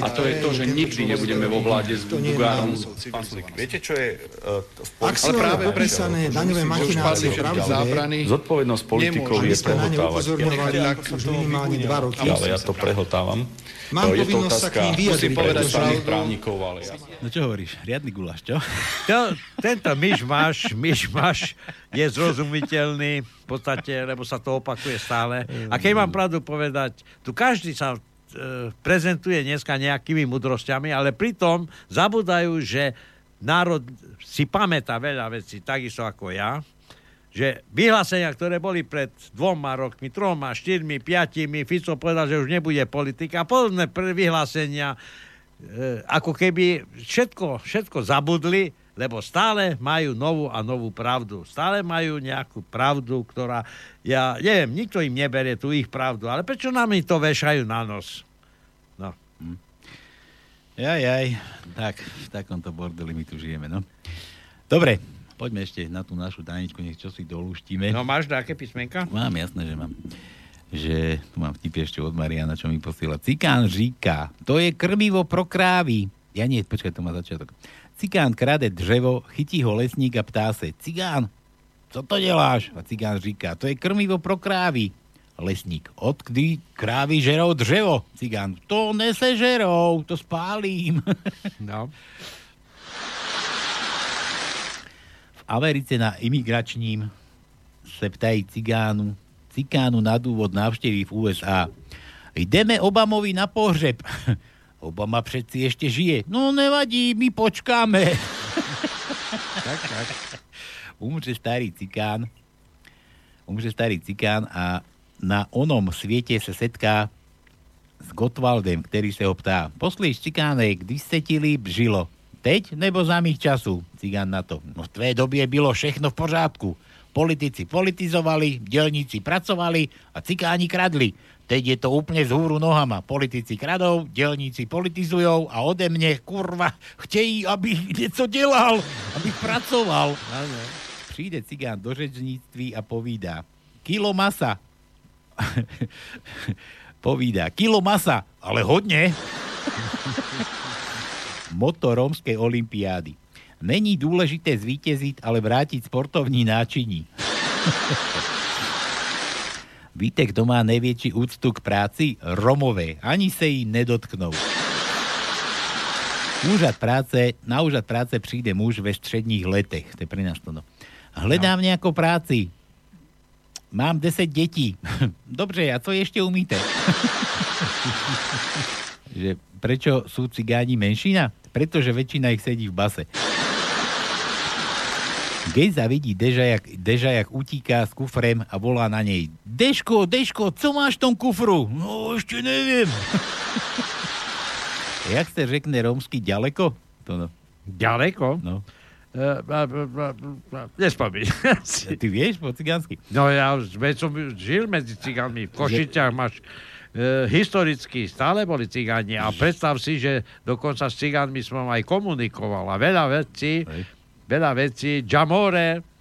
A to je to, že nikdy nebudeme vo vláde s Bugárom. viete, čo je uh, v ale popísané daňové machinácie zábrany, Zodpovednosť politikov je prehltávať. upozorňovali už minimálne dva roky. Ale ja to prehltávam. Mám To je to povinnosť sa k otázka ním vyjadriť, musím povedať právnikov, ale ja... No čo hovoríš? Riadny guláš, čo? To, tento myšmaš, myšmaš je zrozumiteľný v podstate, lebo sa to opakuje stále. A keď mám pravdu povedať, tu každý sa e, prezentuje dneska nejakými mudrosťami, ale pritom zabudajú, že národ si pamätá veľa vecí, takisto ako ja, že vyhlásenia, ktoré boli pred dvoma rokmi, troma, štyrmi, piatimi, Fico povedal, že už nebude politika, a podobné vyhlásenia, e, ako keby všetko, všetko zabudli, lebo stále majú novú a novú pravdu. Stále majú nejakú pravdu, ktorá, ja neviem, nikto im neberie tú ich pravdu, ale prečo nám to vešajú na nos? No. Jaj, jaj. Tak, v takomto bordeli my tu žijeme, no. Dobre, poďme ešte na tú našu tajničku, nech čo si dolúštime. no máš nejaké písmenka? Mám, jasné, že mám. Že tu mám vtip ešte od Mariana, čo mi posiela. Cikán říká, to je krmivo pro krávy. Ja nie, počkaj, to má začiatok. Cikán krade drevo, chytí ho lesník a ptá se. Cigán, co to děláš? A cigán říká, to je krmivo pro krávy. Lesník, odkdy krávy žerou dřevo? Cigán, to nesežerou, to spálím. No. V Americe na imigračním se ptají cigánu, cikánu na dôvod návštevy v USA. Jdeme Obamovi na pohřeb. Obama přeci ešte žije. No nevadí, my počkáme. Tak, tak. Umře starý cikán. Umře starý cikán a na onom sviete sa setká s Gotwaldem, ktorý sa ho ptá. Poslíš cikánek, kdy ste ti líp žilo? Teď nebo za mých času? Cigán na to. No v tvé dobie bylo všechno v pořádku. Politici politizovali, dělníci pracovali a cikáni kradli. Teď je to úplne z húru nohama. Politici kradou, dělníci politizujou a ode mne, kurva, chtějí, aby něco dělal, aby pracoval. Přijde cigán do řečníctví a povídá. Kilo masa. povídá. Kilo masa, ale hodně. Moto rómskej olympiády. Není důležité zvítězit, ale vrátiť sportovní náčiní. Víte, kto má najväčší úctu k práci? Romové. Ani se jí nedotknou. Úřad práce, na úřad práce přijde muž ve středních letech. To je pre nás to no. Hledám nejakú práci. Mám 10 detí. Dobře, a co ešte umíte? že prečo sú cigáni menšina? Pretože väčšina ich sedí v base. Gejza vidí Deža jak, Deža, jak utíká s kufrem a volá na nej. Deško, Deško, co máš v tom kufru? No, ešte neviem. jak sa řekne rómsky ďaleko? To no. Ďaleko? No. Nespomínam si. Ty vieš po cigánsky? No ja som žil medzi cigánmi. V Košiciach máš e, historicky stále boli cigáni a predstav si, že dokonca s cigánmi som aj komunikoval a veľa vecí, veľa vecí, Jamore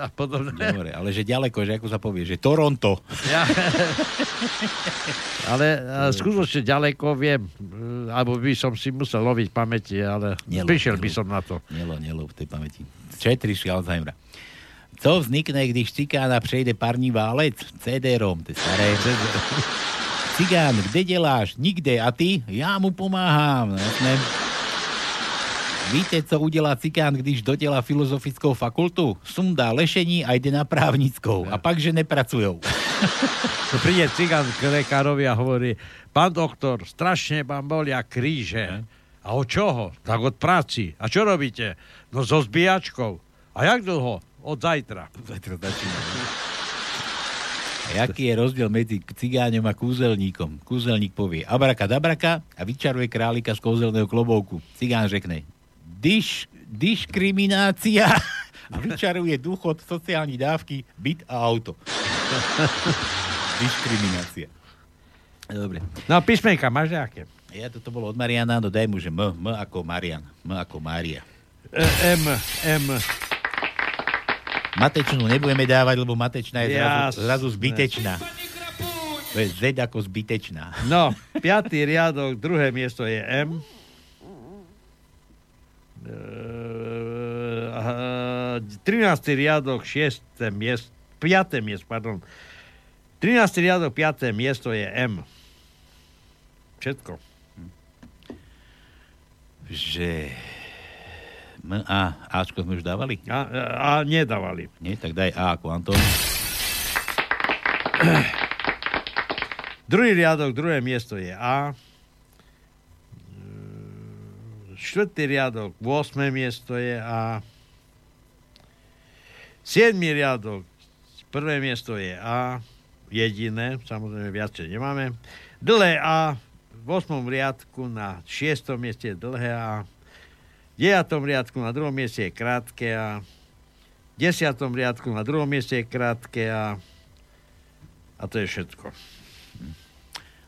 a podobne. Dobre, ale že ďaleko, že ako sa povie, že Toronto. Ja, ale skutočne ďaleko viem, e, alebo by som si musel loviť pamäti, ale Nelov, prišiel by som na to. Nelo, nelo v tej pamäti. Četrišky Alzheimera. Co vznikne, když cikána přejde parní válec? CD-ROM, je staré. Cigán, kde děláš? Nikde. A ty? Já mu pomáhám. No, jasné. Víte, co udělá cikán, když dodělá filozofickou fakultu? Sundá lešení a jde na právnickou. A pak, že nepracujou. To príde cigán k lekárovi a hovorí, pán doktor, strašne vám bolia kríže. A od čoho? Tak od práci. A čo robíte? No so zbíjačkou. A jak dlho? Od zajtra. Zajtra začína. A jaký je rozdiel medzi cigáňom a kúzelníkom? Kúzelník povie abraka dabraka a vyčaruje králika z kouzelného klobouku. Cigán řekne diš, diskriminácia a vyčaruje dôchod, sociálne dávky, byt a auto. Diskriminácia. Dobre. No písmenka, máš nejaké? Ja toto bolo od Mariana, no daj mu, že M, M ako Marian, M ako Mária. E, M, M. Matečnú nebudeme dávať, lebo matečná je zrazu, zrazu zbytečná. To je Z ako zbytečná. No, piatý riadok, druhé miesto je M. E, aha, 13. riadok, 6. miest, 5. miest, pardon. 13. riadok, 5. miesto je M. Všetko. Že... M, A, Ačko sme už dávali? A, a nedávali. Nie, tak daj A ako Anton. Druhý riadok, druhé miesto je A. Štvrtý riadok, 8. miesto je A. Siedmý riadok, prvé miesto je A. Jediné, samozrejme viacej nemáme. Dlhé A, v 8. riadku na 6. mieste je dlhé A. V 9. riadku na druhom mieste je krátke A. V 10. riadku na druhom mieste je krátke A. A to je všetko.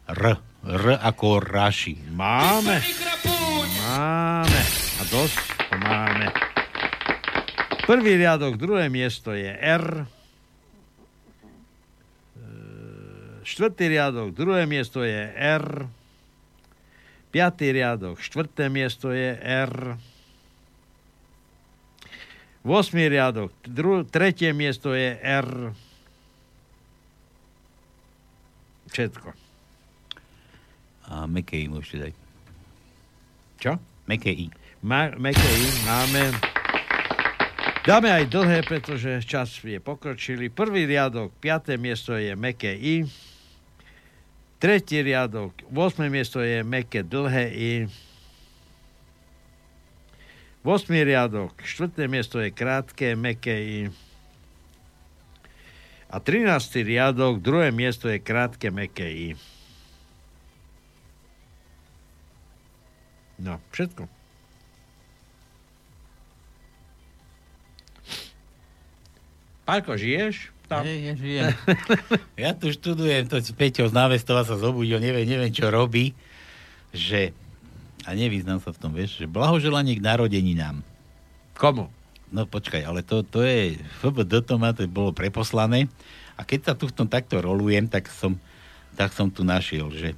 R. R ako Raši. Máme. Máme. A dosť to máme. Prvý riadok, druhé miesto je R. E, Štvrtý riadok, druhé miesto je R. Piatý riadok, štvrté miesto je R. Vosmý riadok, dru- tretie miesto je R. Všetko. A meké I môžete dať. Čo? Meké I. Ma- meké I máme. Dáme aj dlhé, pretože čas je pokročilý. Prvý riadok, piaté miesto je meké I. Tretí riadok, 8. miesto je meké dlhé I. 8. riadok, štvrté miesto je krátke meké I. A 13. riadok, druhé miesto je krátke meké I. No, všetko. Pálko, žiješ? Tam. Nie, ja žijem. ja tu študujem, to Peťo z námestova sa zobudil, neviem, neviem, čo robí, že, a nevyznám sa v tom, vieš, že blahoželanie k narodeninám. Komu? No počkaj, ale to, to je, FBD to má, to bolo preposlané, a keď sa tu v tom takto rolujem, tak som, tak som tu našiel, že,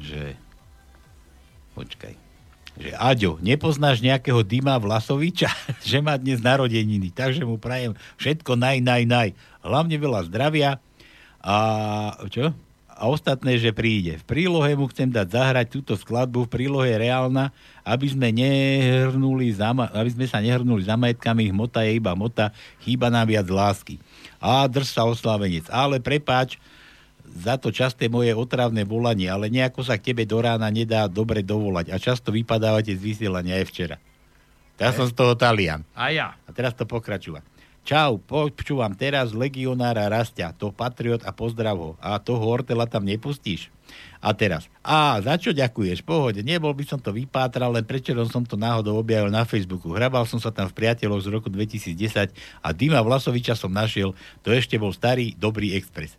že, počkaj, že Aďo, nepoznáš nejakého Dima Vlasoviča, že má dnes narodeniny, takže mu prajem všetko naj, naj, naj. Hlavne veľa zdravia a čo? A ostatné, že príde. V prílohe mu chcem dať zahrať túto skladbu, v prílohe je reálna, aby sme, nehrnuli za, aby sme sa nehrnuli za majetkami, hmota je iba hmota, chýba nám viac lásky. A drž sa oslavenec. Ale prepáč, za to časté moje otravné volanie, ale nejako sa k tebe do rána nedá dobre dovolať a často vypadávate z vysielania aj včera. Ja som z toho Talian. A ja. A teraz to pokračuje. Čau, počúvam teraz legionára Rastia, to Patriot a pozdrav ho. A toho Ortela tam nepustíš? A teraz, a za čo ďakuješ? Pohode, nebol by som to vypátral, len prečerom som to náhodou objavil na Facebooku. Hrabal som sa tam v priateľoch z roku 2010 a Dima Vlasoviča som našiel, to ešte bol starý, dobrý Express.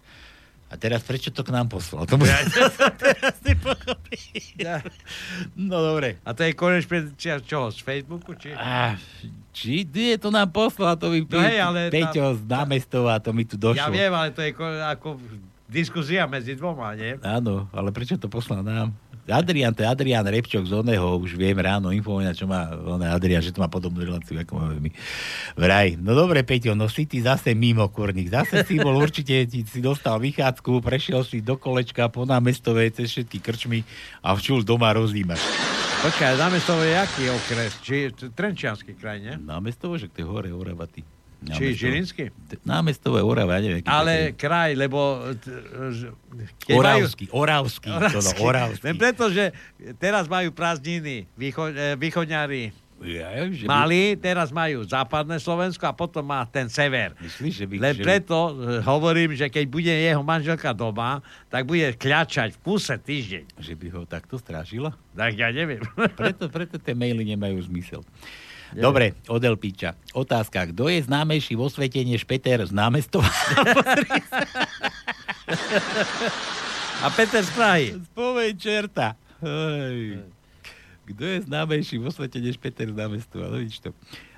A teraz prečo to k nám poslal? To ja, teraz Ja. No dobre. A to je konec pred či- čoho? Z Facebooku? Či? A, či nie, to nám poslal, to mi No hej, ale Peťo z námestova, to mi tu došlo. Ja viem, ale to je ko- ako diskusia medzi dvoma, nie? Áno, ale prečo to poslal nám? Adrian, to je Adrian Repčok z oného, už viem ráno informovať, čo má oné Adrian, že to má podobnú reláciu, ako máme my. Vraj. No dobre, Peťo, no si ty zase mimo, kurník. Zase si bol určite, ti, si dostal vychádzku, prešiel si do kolečka po námestovej cez všetky krčmy a včul doma rozímaš. Počkaj, námestovo je aký okres? Či t- Trenčiansky kraj, nie? Námestovo, že to je hore, Oravaty. Či Žilinský? Námestové Orava, ja neviem. Ale je. kraj, lebo... ž- keď Oravský, Oravský, to no, Oravský. Len preto, že teraz majú prázdniny výcho, e, východňári Ja, že by- mali, teraz majú západné Slovensko a potom má ten sever. Myslíš, že by... Len že preto e, hovorím, že keď bude jeho manželka doma, tak bude kľačať v kuse týždeň. Že by ho takto strážila? Tak ja neviem. Preto, preto tie maily nemajú zmysel. Dobre, od Elpiča. Otázka. Kto je známejší vo svete než Peter z námestova? A Peter z Prahy. Spomeň čerta. Hej. Kto je známejší vo svete než Peter z námestova? No vidíš to.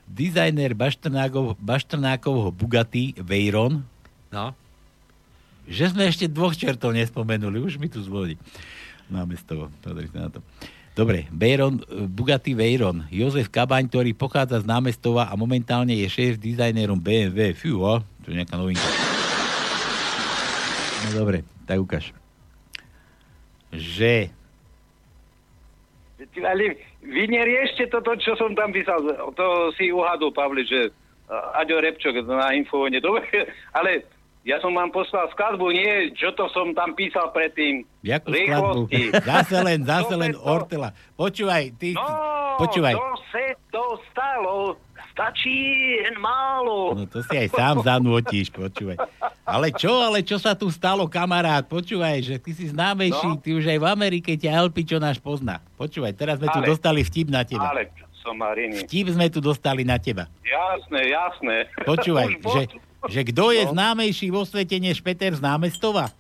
Dizajner Baštrnákov, Baštrnákovho Bugatti Veyron. No. Že sme ešte dvoch čertov nespomenuli. Už mi tu zvoní. Námestovo. Pozri sa na to. Dobre, Veyron, eh, Bugatti Veyron. Jozef Kabaň, ktorý pochádza z námestova a momentálne je šéf dizajnerom BMW. Fú, o, to je nejaká novinka. No dobre, tak ukáž. Že vy neriešte toto, čo som tam písal. To si uhadol, Pavli, že uh, Aďo Repčok na infovne. Dobre, ale ja som vám poslal skladbu, nie čo to som tam písal predtým. Jakú skladbu? Rýchlosti. Zase len, zase len Ortela. Počúvaj, ty, No, počúvaj. to se to stalo. Stačí jen málo. No to si aj sám zanútiš, počúvaj. Ale čo, ale čo sa tu stalo, kamarát? Počúvaj, že ty si známejší, No. ty už aj v Amerike ťa Elpi, čo náš pozná. Počúvaj, teraz sme tu Ale- dostali vtip na teba. Ale som Marini. Vtip sme tu dostali na teba. Jasné, jasné. Počúvaj, že, že kto je No. známejší vo svete než Peter z námestova?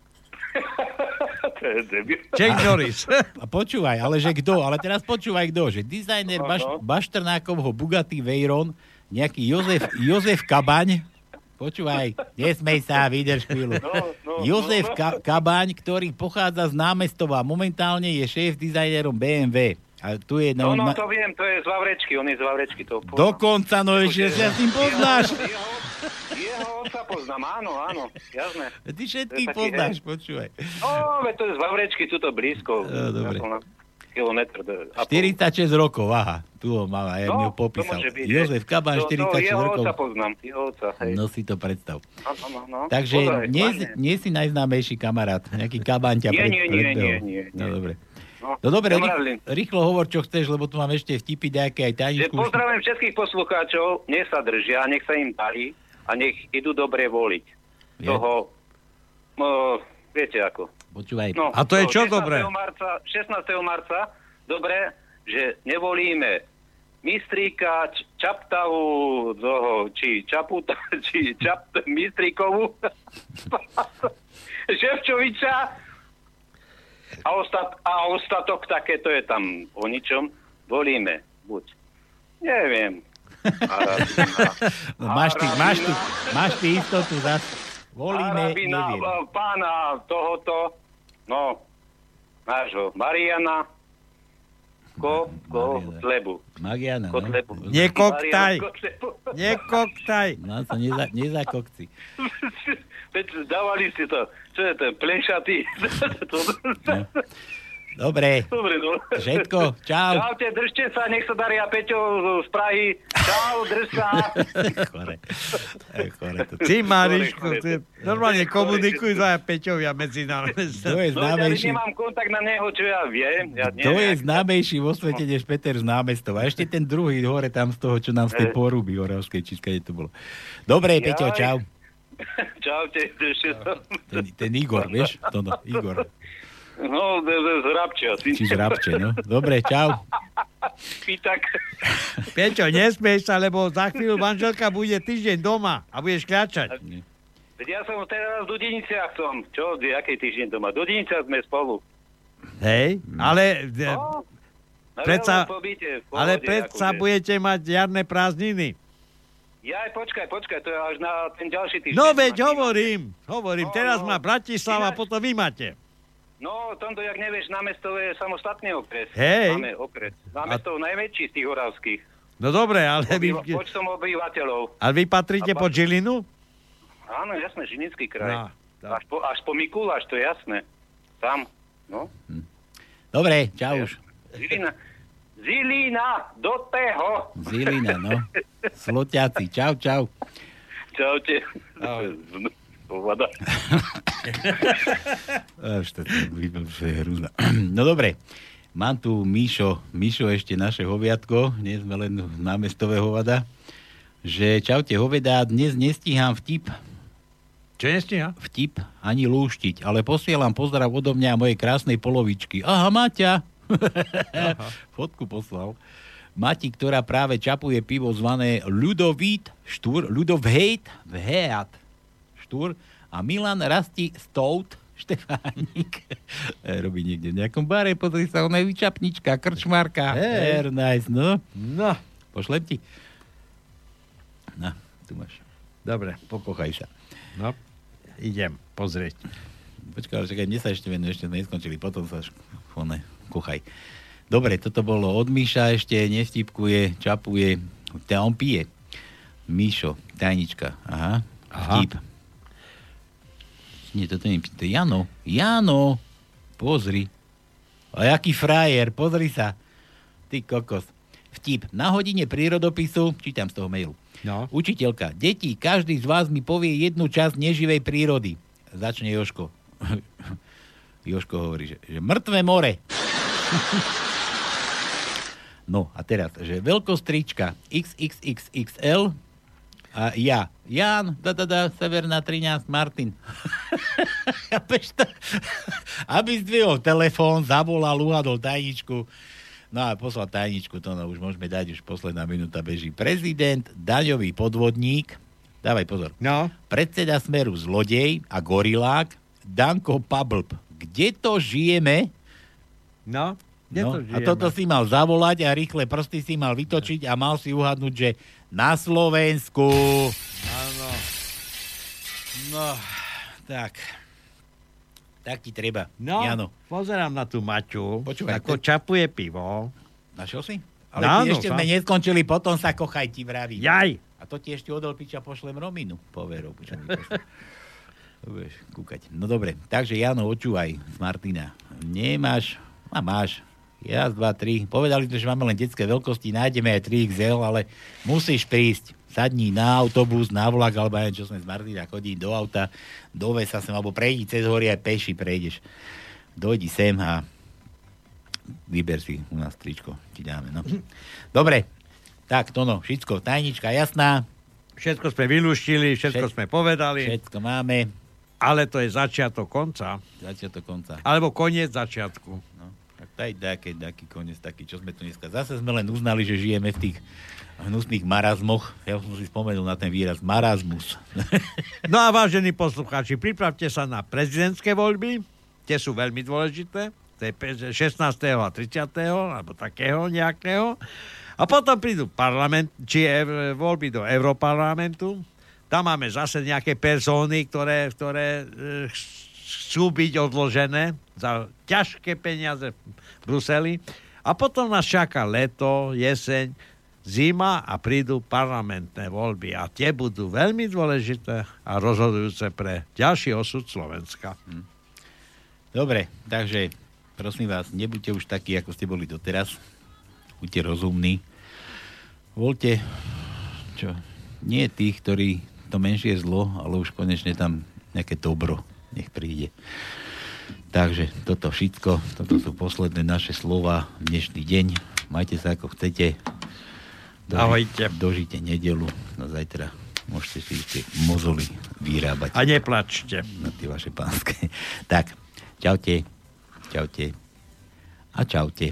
To je debil. Jack Norris. A počúvaj, ale že kto? Ale teraz počúvaj kto, že dizajner No, Baš, no. Baštrnákovho Bugatti Veyron, nejaký Jozef, Jozef Kabaň, počúvaj, nesmej sa, vydrž chvíľu. No, no, Jozef no. Ka- Kabaň, ktorý pochádza z námestova, momentálne je šéf dizajnerom BMW. A tu je... No, no, na- to viem, to je z Vavrečky, on je z Vavrečky. To poznám. Dokonca, no ešte sa s tým poznáš. Jeho, poznám, áno, áno, jasné. Ty všetkých taký, poznáš, hej. počúvaj. No, veď to je z Vavrečky, tuto blízko. No, dobre. Kilometr. to je- a pol. 46 rokov, aha. Tu ho mám, ja mi ho to popísal. byť, Jozef to 46 jeho rokov. poznám, jeho otca, hej. No si to predstav. No, no, no. Takže Pozdrav, nie, nie si najznámejší kamarát. Nejaký kabán ťa Nie, pred, nie, nie, predbehol. nie, nie, No nie. dobre. No, No dobre, rýchlo hovor, čo chceš, lebo tu mám ešte vtipy nejaké aj tajničku. pozdravujem všetkých poslucháčov, nech sa držia, nech sa im darí a nech idú dobre voliť. Je. Toho, no, viete ako. Počúvaj. No, A to je čo 16. dobré? Marca, 16. marca, dobre, že nevolíme Mistríka, Č- Čaptavu, toho, či Čaputa, či Čap, Mistríkovu, Ševčoviča a, ostat, a ostatok takéto je tam o ničom. Volíme, buď. Neviem. No, máš, ty, máš, ty, máš ty istotu zas. Volíme, Arabina, neviem. pána tohoto, no, nášho Mariana, ko, ko. Magiana, no. Kotlebu. Nekoktaj. No neza, nezakokci. Veď dávali si to, čo je ten plešatý. To- Dobre. Dobre, no. Všetko, čau. Čaute, držte sa, nech sa daria Peťo z Prahy. Čau, drž sa. Chore. Chore to. Ty, Mariško, ty normálne komunikuj za Peťovia medzi nami. To je No, ja známejší. nemám kontakt na neho, čo ja viem. Ja To je známejší vo svete než Peter z námestov. A ešte ten druhý hore tam z toho, čo nám z tej Eh. poruby Oravskej, či skade to bolo. Dobre, Peťo, čau. Čaute, držte sa. Ten, ten Igor, vieš? To no, Igor. No, z, z, z Rabče. Či no. Dobre, čau. Pýtak. Peťo, nesmieš sa, lebo za chvíľu manželka bude týždeň doma a budeš kľačať. Veď ja som teraz v Dudiniciach som. Čo, aký týždeň doma? Dudiniciach sme spolu. Hej, ale... No, na Predsa, pobyte, pohode, ale predsa akože. budete mať jarné prázdniny. Jaj, počkaj, počkaj, to je až na ten ďalší týždeň. No veď hovorím, hovorím, No, teraz no. má Bratislava, potom vy máte. No, tomto, jak nevieš, námestov je samostatný okres. Hej. Máme okres. Námestov najväčší z tých horavských. No dobre, ale vy, Obyva- Počtom obyvateľov. ale vy patríte A pod Žilinu? Áno, jasné, Žinický kraj. No, až, po, až po Mikuláš, to je jasné. Tam, no. Dobre, čau už. Zilina. Zilina, do teho. Zilina, no. Sloťaci, čau, čau. Čaute. Povada. Až to, je hrúzna. No dobre, mám tu Míšo, Míšo ešte naše hoviatko, nie sme len námestové hovada, že čaute hoveda, dnes nestíham vtip. Čo nestíha? Vtip ani lúštiť, ale posielam pozdrav odo mňa a mojej krásnej polovičky. Aha, Maťa. Fotku poslal. Mati, ktorá práve čapuje pivo zvané Ludovít Štúr, Ludovhejt Vheat Štúr a Milan Rasti Stout Štefánik E, robí niekde v nejakom bare, pozri sa, ona je vyčapnička, krčmárka. Hej. Very nice, no. No. Pošlem ti. No, tu máš. Dobre. Pokochaj sa. No, idem pozrieť. Počkaj, ale čakaj, mne sa ešte venuje, ešte neskončili, potom sa š- one, kuchaj. Dobre, toto bolo od Míša ešte, nevtipkuje, čapuje, on pije. Míšo, tajnička, aha, Aha. vtip. Nie, toto nie, je Jano, Jano, pozri. A jaký frajer, pozri sa. Ty kokos. Vtip. Na hodine prírodopisu, čítam z toho mailu. No. Učiteľka, deti, každý z vás mi povie jednu časť neživej prírody. Začne Joško. Joško hovorí, že, že mŕtve more. No a teraz, že veľkostrička XXXXL a ja, Jan, da, da, da, Severná 13, Martin. Aby zdvihol telefón, zavolal, uhadol tajničku. No a poslal tajničku, to no, už môžeme dať, už posledná minúta beží. Prezident, daňový podvodník, dávaj pozor. No. Predseda Smeru zlodej a gorilák, Danko Pablb. Kde to žijeme? No, kde no, to a žijeme? toto si mal zavolať a rýchle prsty si mal vytočiť a mal si uhadnúť, že na Slovensku. Áno. No, tak. Tak ti treba. No, Jano. pozerám na tú Maťu, Počúvaj, ako to- čapuje pivo. Našiel si? Ale No, ty áno, ešte sám. sme neskončili, potom sa kochaj ti vraví. Jaj. A to ti ešte odol piča pošlem Rominu. Poverov. čo mi budeš kúkať. No dobre, takže Jano, očúvaj z Martina. Nemáš, a máš, raz, dva, tri. Povedali sme, že máme len detské veľkosti, nájdeme aj 3XL, ale musíš prísť. Sadni na autobus, na vlak, alebo aj čo sme z Martina chodí do auta, do sa sem, alebo prejdi cez hory aj peši prejdeš. Dojdi sem a vyber si u nás tričko, ti dáme, no. Dobre, tak to no, všetko, tajnička jasná. Všetko sme vylúštili, všetko Všet- sme povedali. Všetko máme. Ale to je začiatok konca. Začiatok konca. Alebo koniec začiatku. Daj taký, taký koniec, taký, čo sme tu dneska. Zase sme len uznali, že žijeme v tých hnusných marazmoch. Ja som si spomenul na ten výraz marazmus. No a vážení poslucháči, pripravte sa na prezidentské voľby. Tie sú veľmi dôležité. To je pe- 16. a 30. alebo takého nejakého. A potom prídu parlament, či ev- voľby do Európarlamentu. Tam máme zase nejaké persóny, ktoré, ktoré e, chcú byť odložené za ťažké peniaze v Bruseli. A potom nás čaká leto, jeseň, zima a prídu parlamentné voľby. A tie budú veľmi dôležité a rozhodujúce pre ďalší osud Slovenska. Dobre, takže prosím vás, nebuďte už takí, ako ste boli doteraz. Buďte rozumní. Voľte, čo, nie tých, ktorí to menšie zlo, ale už konečne tam nejaké dobro nech príde. Takže toto všetko, toto sú posledné naše slova dnešný deň. Majte sa ako chcete. Doži- Ahojte. Dožite nedelu. No zajtra môžete si tie mozoly vyrábať. A neplačte. Na tie vaše pánske. Tak, čaute. Čaute. A čaute.